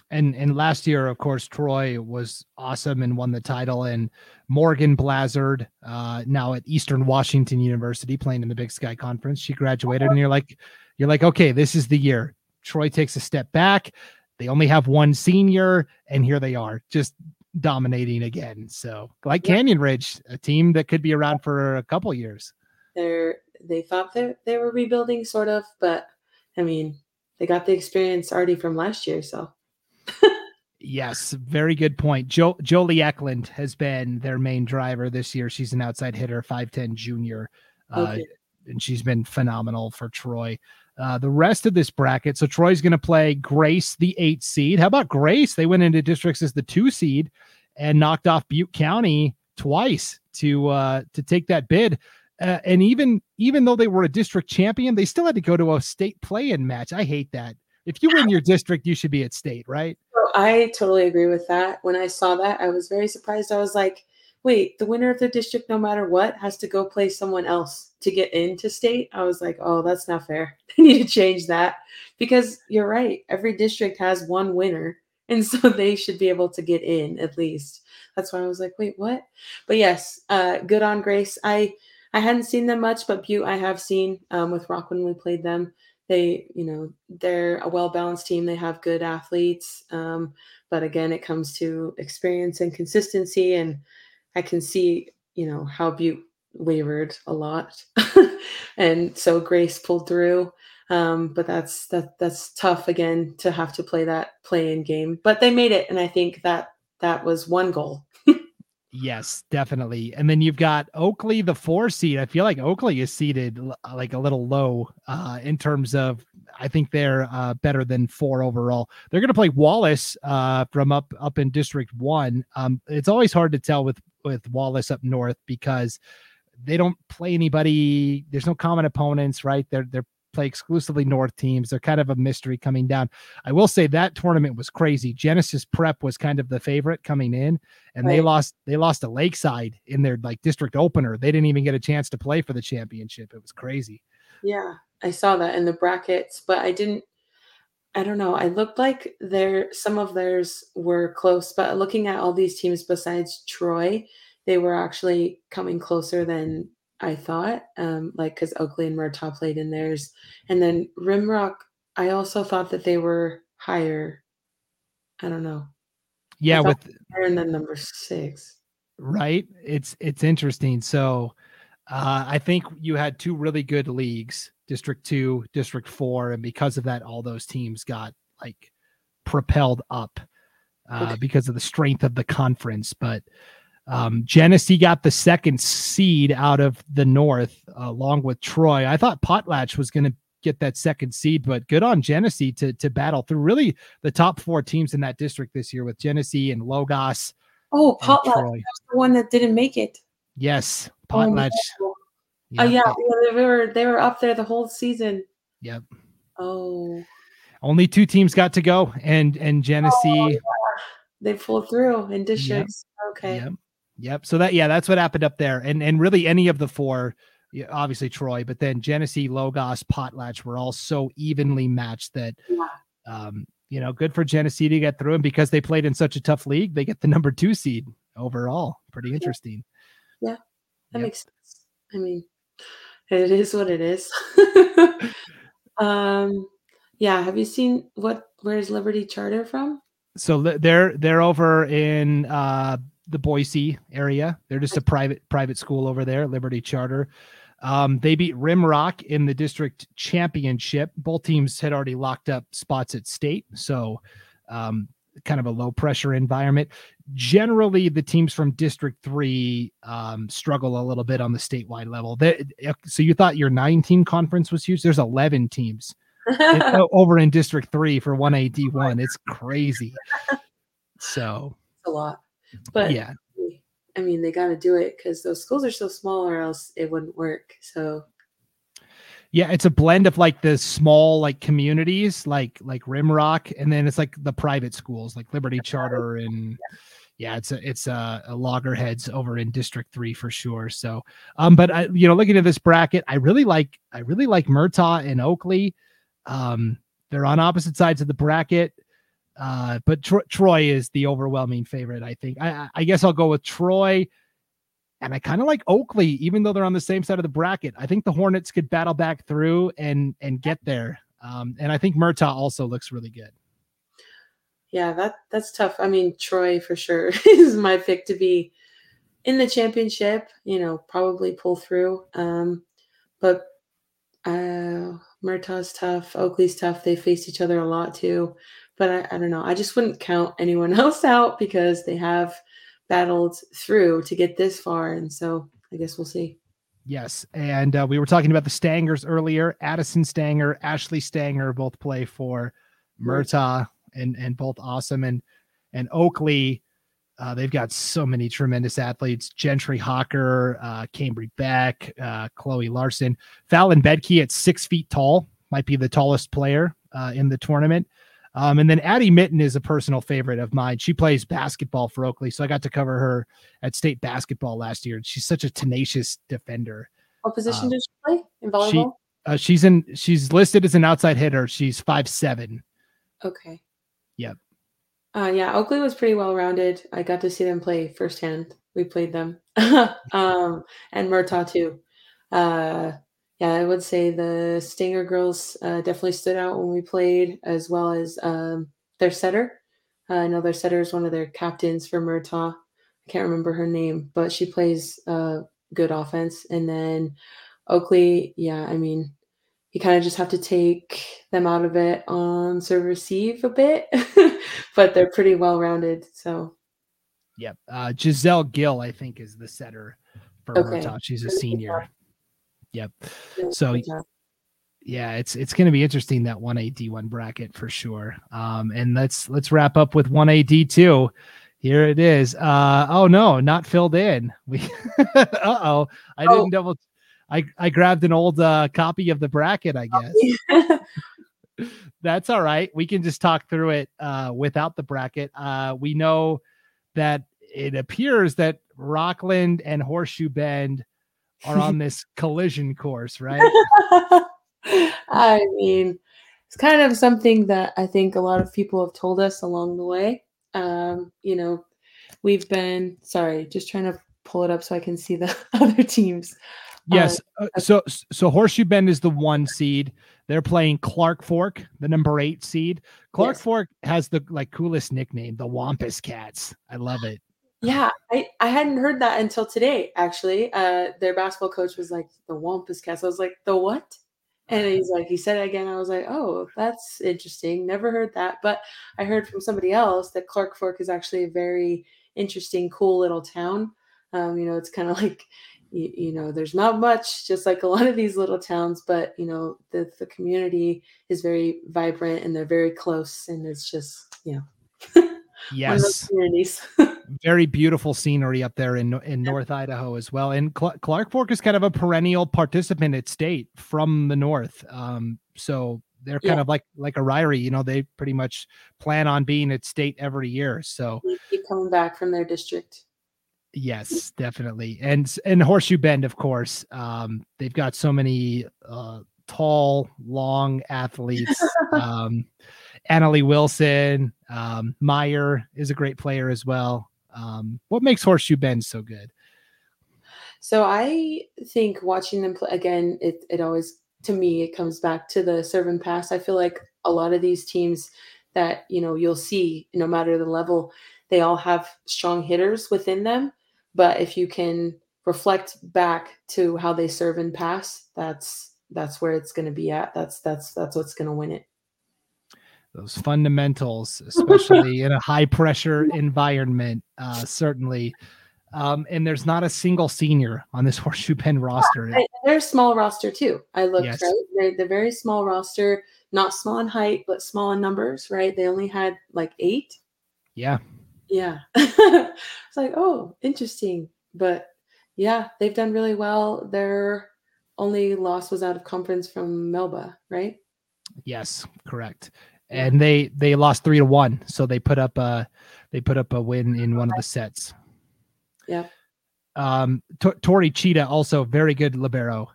And and last year, of course, Troy was awesome and won the title. And Morgan Blazard, uh, now at Eastern Washington University, playing in the Big Sky Conference, she graduated, and you're like, you're like, okay, this is the year. Troy takes a step back. They only have one senior, and here they are, just dominating again. So, like Yeah. Canyon Ridge, a team that could be around for a couple years. they're they thought that they were rebuilding sort of but i mean they got the experience already from last year so Yes, very good point. Jo- Jolie Eklund has been their main driver this year. She's an outside hitter, 5'10 junior. Uh, and she's been phenomenal for Troy. Uh, the rest of this bracket, so Troy's going to play Grace, the eight seed. How about Grace? They went into districts as the two seed and knocked off Butte County twice to uh, to take that bid. Uh, and even even though they were a district champion, they still had to go to a state play-in match. I hate that. If you win your district, you should be at state, right? I totally agree with that. When I saw that, I was very surprised. I was like, wait, the winner of the district, no matter what, has to go play someone else to get into state. I was like, oh, that's not fair. They need to change that because you're right. Every district has one winner. And so they should be able to get in at least. That's why I was like, wait, what? But yes, uh, good on Grace. I I hadn't seen them much, but Butte I have seen um, with Rock when we played them. They you know they're a well balanced team. They have good athletes um, but again it comes to experience and consistency and i can see you know how butte wavered a lot and so grace pulled through. Um, but that's that that's tough again to have to play that play in game but they made it and i think that that was one goal Yes, definitely. And then you've got Oakley, the four seed. I feel like Oakley is seated like a little low uh, in terms of. I think they're uh, better than four overall. They're going to play Wallace uh, from up up in District One. Um, it's always hard to tell with with Wallace up north because they don't play anybody. There's no common opponents, right? They're they're play exclusively North teams. They're kind of a mystery coming down. I will say that tournament was crazy. Genesis Prep was kind of the favorite coming in, and they lost. They lost to Lakeside in their like district opener. They didn't even get a chance to play for the championship. It was crazy. Yeah, I saw that in the brackets, but I didn't. I don't know. I looked like there some of theirs were close, but looking at all these teams besides Troy, they were actually coming closer than I thought. Um, like because Oakley and Murtaugh played in theirs, and then Rimrock. I also thought that they were higher. I don't know, Yeah, with higher than number six. right. It's it's interesting. So uh, I think you had two really good leagues, District Two, District Four, and because of that, all those teams got like propelled up uh, Okay. because of the strength of the conference. But um, Genesee got the second seed out of the North, along with Troy. I thought Potlatch was going to get that second seed. But good on Genesee to to battle through really the top four teams in that district this year with Genesee and Logos. Oh, Potlatch, that's the one that didn't make it. Yes, Potlatch. Oh, yeah, uh, yeah, they, they were they were up there the whole season. Yep. Oh. Only two teams got to go, and and Genesee. Oh, yeah. They pulled through in districts. Yep. Okay. Yep. Yep. So that yeah, that's what happened up there, and and really any of the four, obviously Troy, but then Genesee, Logos, Potlatch were all so evenly matched that, yeah. um, you know, good for Genesee to get through, and because they played in such a tough league, they get the number two seed overall. Pretty interesting. Yeah, that yep. makes sense. I mean, it is what it is. um, yeah. Have you seen what? Where's Liberty Charter from? So they're they're over in uh the Boise area. They're just a private private school over there, Liberty Charter. Um, they beat Rimrock in the district championship. Both teams had already locked up spots at state, so um, kind of a low pressure environment. Generally, the teams from District Three um, struggle a little bit on the statewide level. They, so you thought your nine team conference was huge? There's 11 teams over in District Three for one AD one. It's crazy. So a lot. But yeah, I mean, they got to do it because those schools are so small, or else it wouldn't work. So yeah, it's a blend of like the small like communities, like like Rimrock, and then it's like the private schools, like Liberty Charter, and yeah, it's a it's a, a loggerheads over in District Three for sure. So, um, but I, you know, looking at this bracket, I really like I really like Murtaugh and Oakley. Um, they're on opposite sides of the bracket. Uh, but Tro- Troy is the overwhelming favorite. I think. I, I guess I'll go with Troy, and I kind of like Oakley, even though they're on the same side of the bracket. I think the Hornets could battle back through and and get there. Um, and I think Murtaugh also looks really good. Yeah, that that's tough. I mean, Troy for sure is my pick to be in the championship. You know, probably pull through. Um, but uh, Murtaugh's tough. Oakley's tough. They faced each other a lot too but I, I don't know. I just wouldn't count anyone else out because they have battled through to get this far, and so I guess we'll see. Yes, and uh, we were talking about the Stangers earlier. Addison Stanger, Ashley Stanger both play for Murtaugh, and and both awesome. And and Oakley, uh, they've got so many tremendous athletes: Gentry Hawker, uh, Cambry Beck, uh, Chloe Larson, Fallon Bedke at six feet tall, might be the tallest player uh, in the tournament. Um, and then Addie Mitten is a personal favorite of mine. She plays basketball for Oakley, so I got to cover her at state basketball last year. She's such a tenacious defender. What position um, does she play in volleyball? She, uh, she's in. She's listed as an outside hitter. She's five seven. Okay. Yep. Uh, yeah, Oakley was pretty well rounded. I got to see them play firsthand. We played them, um, and Murtaugh too. Uh, yeah, I would say the Stinger girls uh, definitely stood out when we played, as well as um, their setter. Uh, I know their setter is one of their captains for Murtaugh. I can't remember her name, but she plays uh, good offense. And then Oakley, yeah, I mean, you kind of just have to take them out of it on serve receive a bit, but they're pretty well rounded. So, yep. Uh, Giselle Gill, I think, is the setter for okay. Murtaugh. She's a senior. Yep. So yeah, it's it's going to be interesting that one AD one bracket for sure. Um, and let's let's wrap up with one AD two. Here it is. Uh, oh no, not filled in. We uh oh, I didn't oh. double. I I grabbed an old uh, copy of the bracket. I guess. That's all right. We can just talk through it uh, without the bracket. Uh, we know that it appears that Rockland and Horseshoe Bend are on this collision course, right? I mean, it's kind of something that I think a lot of people have told us along the way. Um, you know, we've been sorry, just trying to pull it up so I can see the other teams. Yes. Uh, uh so so Horseshoe Bend is the one seed. They're playing Clark Fork, the number eight seed. Clark yes. Fork has the like coolest nickname, the Wampus Cats. I love it. Yeah, I, I hadn't heard that until today, actually. Uh, their basketball coach was like, the Wampus Cats. I was like, the what? And he's like, he said it again. I was like, oh, that's interesting. Never heard that. But I heard from somebody else that Clark Fork is actually a very interesting, cool little town. Um, you know, it's kind of like you, you, know, there's not much, just like a lot of these little towns, but you know, the the community is very vibrant and they're very close, and it's just you know, yes, very beautiful scenery up there in in. North Idaho as well. And Cl- Clark Fork is kind of a perennial participant at state from the north, um, so they're kind yeah. of like like a Ririe, you know, they pretty much plan on being at state every year. So they keep coming back from their district. Yes, definitely. And and Horseshoe Bend, of course. Um, they've got so many uh, tall, long athletes. um, Annalie Wilson, um, Meyer is a great player as well. Um, what makes Horseshoe Bend so good? So I think watching them play again, it it always to me it comes back to the serve and pass. I feel like a lot of these teams that you know you'll see, no matter the level, they all have strong hitters within them but if you can reflect back to how they serve and pass, that's that's where it's going to be at. That's that's that's what's going to win it. Those fundamentals, especially in a high pressure environment, uh, certainly. Um, and there's not a single senior on this Horseshoe Bend roster. Yeah, they're a small roster too. I looked yes. right. They're, they're very small roster, not small in height, but small in numbers. Right? They only had like eight. Yeah. Yeah. it's like, oh, interesting. But yeah, they've done really well. Their only loss was out of conference from Melba, right? Yes, correct. And they they lost three to one, so they put up a they put up a win in one of the sets. Yeah. Um, T- Tori Cheetah also very good libero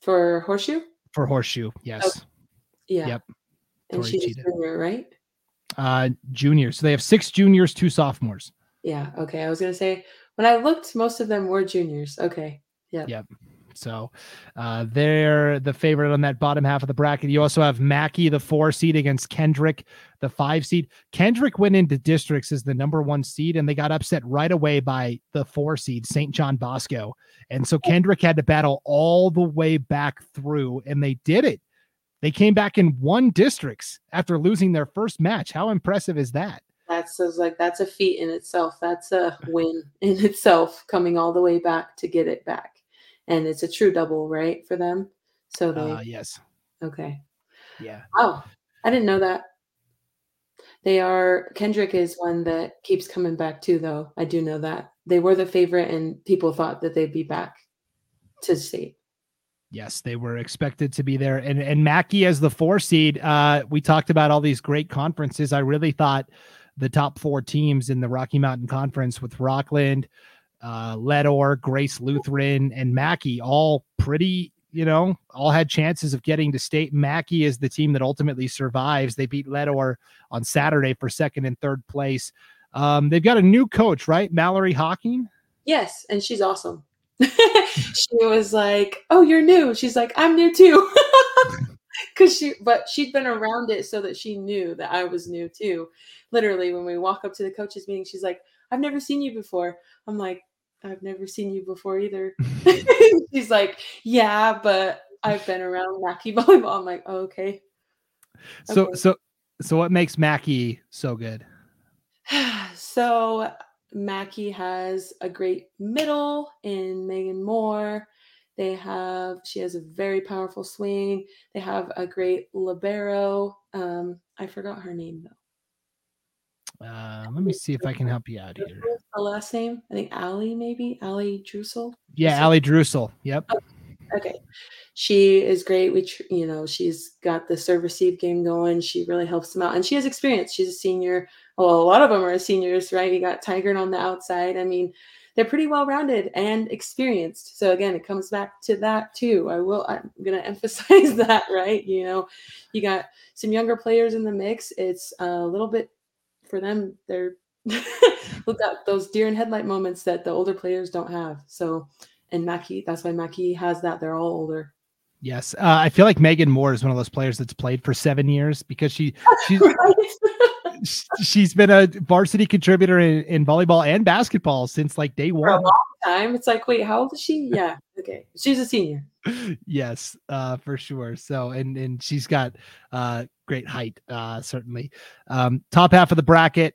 for horseshoe. For horseshoe, yes. Oh, yeah. Yep. And Tori she's Cheetah. junior, right? uh, juniors. So they have six juniors, two sophomores. Yeah. Okay. I was gonna say when I looked, most of them were juniors. Okay. Yeah. Yep. So uh, they're the favorite on that bottom half of the bracket. You also have Mackey, the four seed, against Kendrick, the five seed. Kendrick went into districts as the number one seed, and they got upset right away by the four seed, St. John Bosco. And so Kendrick had to battle all the way back through, and they did it. They came back in one districts after losing their first match. How impressive is that? That's like that's a feat in itself. That's a win in itself, coming all the way back to get it back, and it's a true double, right, for them. So they uh, yes, okay, yeah. Oh, I didn't know that. They are Kendrick is one that keeps coming back too, though. I do know that they were the favorite, and people thought that they'd be back to state. Yes, they were expected to be there. And and Mackey as the four seed, uh, we talked about all these great conferences. I really thought the top four teams in the Rocky Mountain Conference with Rockland, uh, Leadore, Grace Lutheran, and Mackey, all pretty, you know, all had chances of getting to state. Mackey is the team that ultimately survives. They beat Leadore on Saturday for second and third place. Um, they've got a new coach, right? Mallory Hawking. Yes, and she's awesome. she was like, "Oh, you're new." She's like, "I'm new too." Cuz she but she'd been around it so that she knew that I was new too. Literally when we walk up to the coaches meeting, she's like, "I've never seen you before." I'm like, "I've never seen you before either." she's like, "Yeah, but I've been around Mackey volleyball." I'm like, oh, "Okay." So okay. so so what makes Mackey so good? so Mackey has a great middle in Megan Moore. They have, she has a very powerful swing. They have a great libero. Um, I forgot her name though. Uh, let me see if I can help you out here. The last name, I think Allie, maybe Allie Drusel. Yeah, Allie Drusel. Yep. Oh, okay, she is great. We, you know, she's got the serve receive game going. She really helps them out, and she has experience. She's a senior well, a lot of them are seniors, right? You got Tigard on the outside. I mean, they're pretty well rounded and experienced. So again, it comes back to that too. I will I'm gonna emphasize that, right? You know, you got some younger players in the mix. It's a little bit for them, they're look at those deer in headlight moments that the older players don't have. So and Mackey, that's why Mackey has that. They're all older. Yes, uh, I feel like Megan Moore is one of those players that's played for seven years because she she's she's been a varsity contributor in, in, volleyball and basketball since like day one. For a long time. It's like, wait, how old is she? Yeah, okay, she's a senior. yes, uh, for sure. So, and and she's got uh, great height, uh, certainly. Um, top half of the bracket,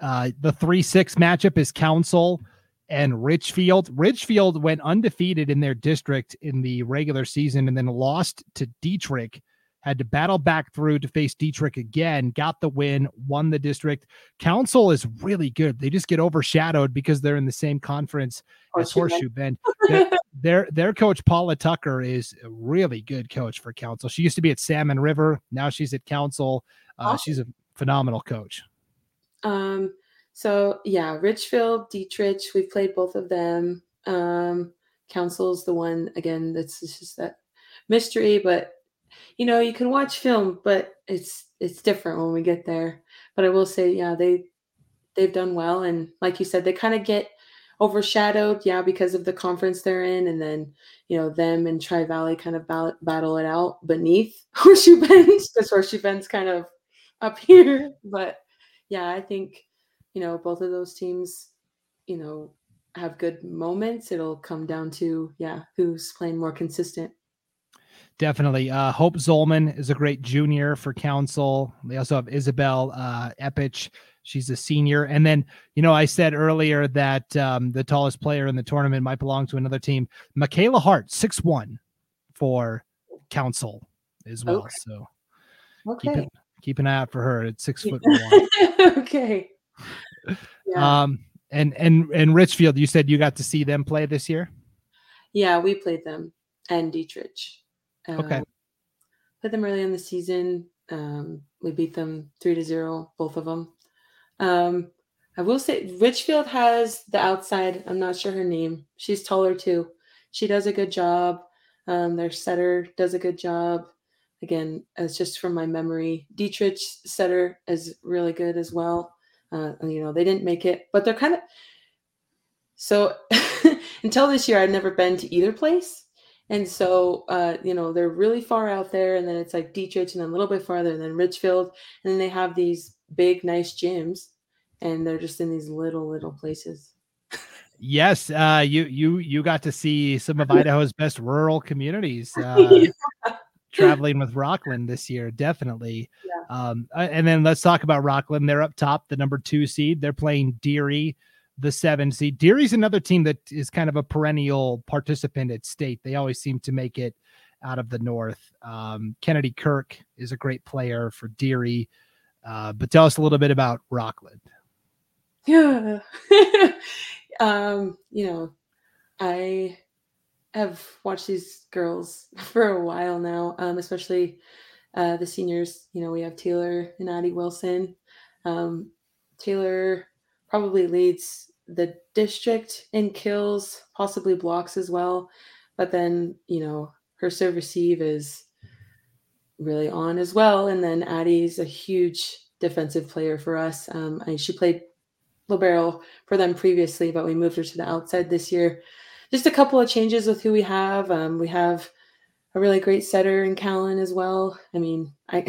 uh, the three six matchup is Council and Richfield. Richfield went undefeated in their district in the regular season and then lost to Dietrich had to battle back through to face Dietrich again, got the win, won the district. Council is really good. They just get overshadowed because they're in the same conference Horseshoe as Horseshoe Bend. Bend. their, their coach Paula Tucker is a really good coach for Council. She used to be at Salmon River. Now she's at Council. Uh, awesome. She's a phenomenal coach. Um. So yeah, Richfield, Dietrich. We've played both of them. Um, Council's the one again. That's just that mystery, but you know, you can watch film, but it's it's different when we get there. But I will say, yeah, they they've done well, and like you said, they kind of get overshadowed, yeah, because of the conference they're in, and then you know them and Tri Valley kind of battle, battle it out beneath Horseshoe Bend because Horseshoe Bend's kind of up here. But yeah, I think you know both of those teams, you know, have good moments. It'll come down to yeah, who's playing more consistent. Definitely. Uh, Hope Zolman is a great junior for council. They also have Isabel uh, Epich. She's a senior. And then, you know, I said earlier that um, the tallest player in the tournament might belong to another team. Michaela Hart, six one for council as well. Okay. So okay. Keep, keep, an eye out for her at six foot one. okay. Yeah. Um, and and and Richfield, you said you got to see them play this year? Yeah, we played them and Dietrich. Okay. Um, played them early in the season. Um, we beat them three to zero, both of them. Um, I will say Richfield has the outside. I'm not sure her name. She's taller too. She does a good job. Um, their setter does a good job. Again, it's just from my memory. Dietrich setter is really good as well. Uh, you know, they didn't make it, but they're kind of so until this year, I'd never been to either place. And so, uh, you know, they're really far out there, and then it's like Dietrich, and then a little bit farther, and then Richfield, and then they have these big, nice gyms, and they're just in these little, little places. Yes, uh, you you you got to see some of Idaho's best rural communities. Uh, yeah. Traveling with Rockland this year, definitely. Yeah. Um, and then let's talk about Rockland. They're up top, the number two seed. They're playing Deary the seven seed. Deary's another team that is kind of a perennial participant at state. They always seem to make it out of the north. Um, Kennedy Kirk is a great player for Deary. Uh, but tell us a little bit about Rockland. Yeah. um, you know, I have watched these girls for a while now, um, especially uh, the seniors. You know, we have Taylor and Addie Wilson. Um, Taylor probably leads the district in kills, possibly blocks as well. But then, you know, her serve receive is really on as well. And then Addie's a huge defensive player for us. Um, she played libero for them previously, but we moved her to the outside this year. Just a couple of changes with who we have. Um, we have a really great setter in Callan as well. I mean, I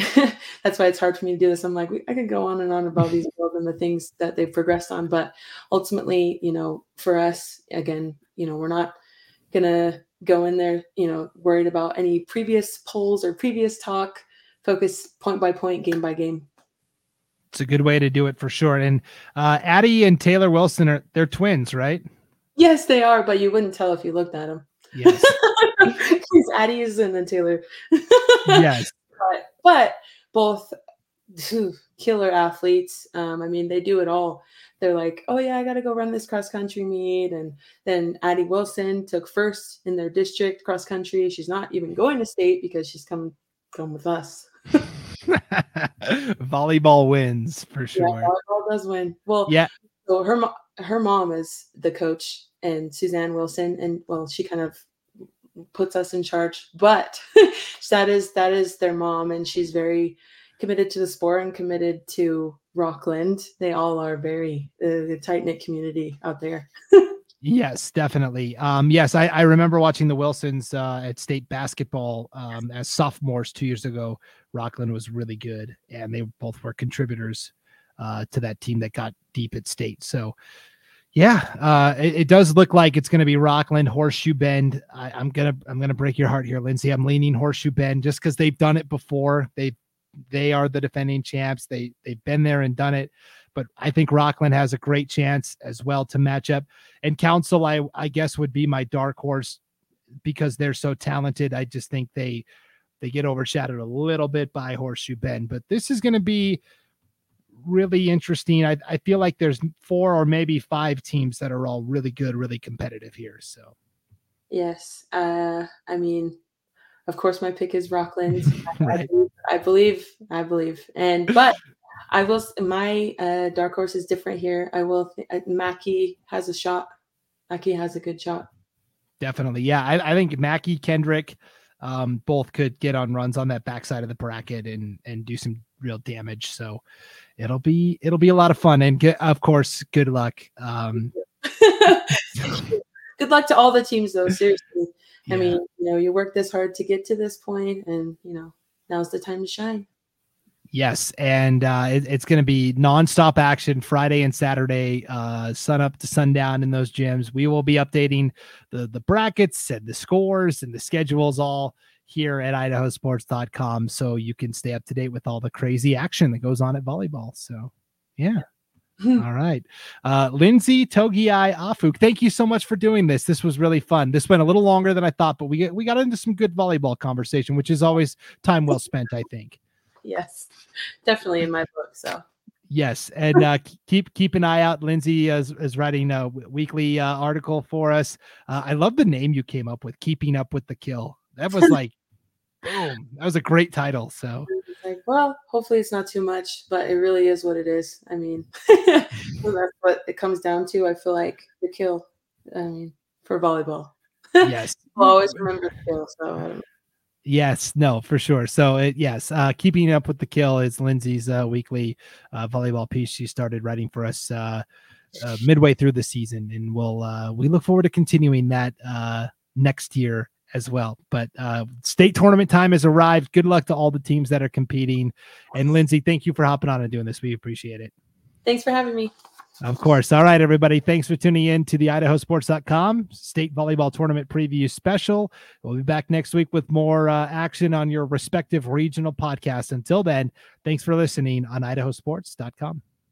that's why it's hard for me to do this. I'm like, I could go on and on about these girls and the things that they've progressed on, but ultimately, you know, for us, again, you know, we're not gonna go in there, you know, worried about any previous polls or previous talk. Focus point by point, game by game. It's a good way to do it for sure. And uh, Addie and Taylor Wilson are they're twins, right? Yes, they are, but you wouldn't tell if you looked at them. Yes. Addie's and then Taylor. yes. But, but both killer athletes. Um, I mean, they do it all. They're like, oh yeah, I got to go run this cross country meet, and then Addie Wilson took first in their district cross country. She's not even going to state because she's come come with us. volleyball wins for sure. Yeah, volleyball does win. Well, yeah. So her her mom is the coach and Suzanne Wilson, and well, she kind of puts us in charge. But that is that is their mom, and she's very committed to the sport and committed to Rockland. They all are very uh, tight knit community out there. Yes, definitely. Um, yes, I, I remember watching the Wilsons uh, at state basketball um, as sophomores two years ago. Rockland was really good, and they both were contributors uh, to that team that got deep at state. So yeah, uh, it, it, does look like it's going to be Rockland Horseshoe Bend. I, am gonna I'm gonna break your heart here, Lynnsie. I'm leaning Horseshoe Bend just because they've done it before. They they are the defending champs. They they've been there and done it. But I think Rockland has a great chance as well to match up. And Council, I I guess would be my dark horse because they're so talented. I just think they they get overshadowed a little bit by Horseshoe Bend. But this is going to be really interesting. I, I feel like there's four or maybe five teams that are all really good, really competitive here. So, yes. Uh, I mean, of course, my pick is Rockland. right. I, believe, I believe, and but I will. My uh, dark horse is different here. I will. Th- uh, Mackey has a shot. Mackey has a good shot. Definitely, yeah. I, I think Mackey Kendrick um, both could get on runs on that backside of the bracket and and do some real damage. So it'll be it'll be a lot of fun and get, of course good luck. Um, good luck to all the teams though. Seriously, yeah. I mean you know you worked this hard to get to this point, and you know now's the time to shine. Yes, and uh, it, it's going to be nonstop action Friday and Saturday, uh, sun up to sundown in those gyms. We will be updating the the brackets and the scores and the schedules all here at idahosports.com so you can stay up to date with all the crazy action that goes on at volleyball. So, yeah. all right. Uh, Lynnsie Togiai-Ah Fook, thank you so much for doing this. This was really fun. This went a little longer than I thought, but we get, we got into some good volleyball conversation, which is always time well spent, I think. Yes, definitely in my book. So Yes, and uh, keep keep an eye out. Lynnsie is, is writing a weekly uh, article for us. Uh, I love the name you came up with, "Keeping Up with the Kill." That was like, boom! That was a great title. So, like, well, hopefully it's not too much, but it really is what it is. I mean, that's what it comes down to. I feel like the kill. I mean, for volleyball. Yes, I'll always remember the kill. So Yes, no, for sure. So it, yes, uh, keeping up with the kill is Lynnsie's uh, weekly uh, volleyball piece. She started writing for us uh, uh, midway through the season, and we'll uh, we look forward to continuing that uh, next year as well. But uh, state tournament time has arrived. Good luck to all the teams that are competing. And Lynnsie, thank you for hopping on and doing this. We appreciate it. Thanks for having me. Of course. All right, everybody. Thanks for tuning in to the idahosports.com state volleyball tournament preview special. We'll be back next week with more uh, action on your respective regional podcasts. Until then, thanks for listening on idahosports.com.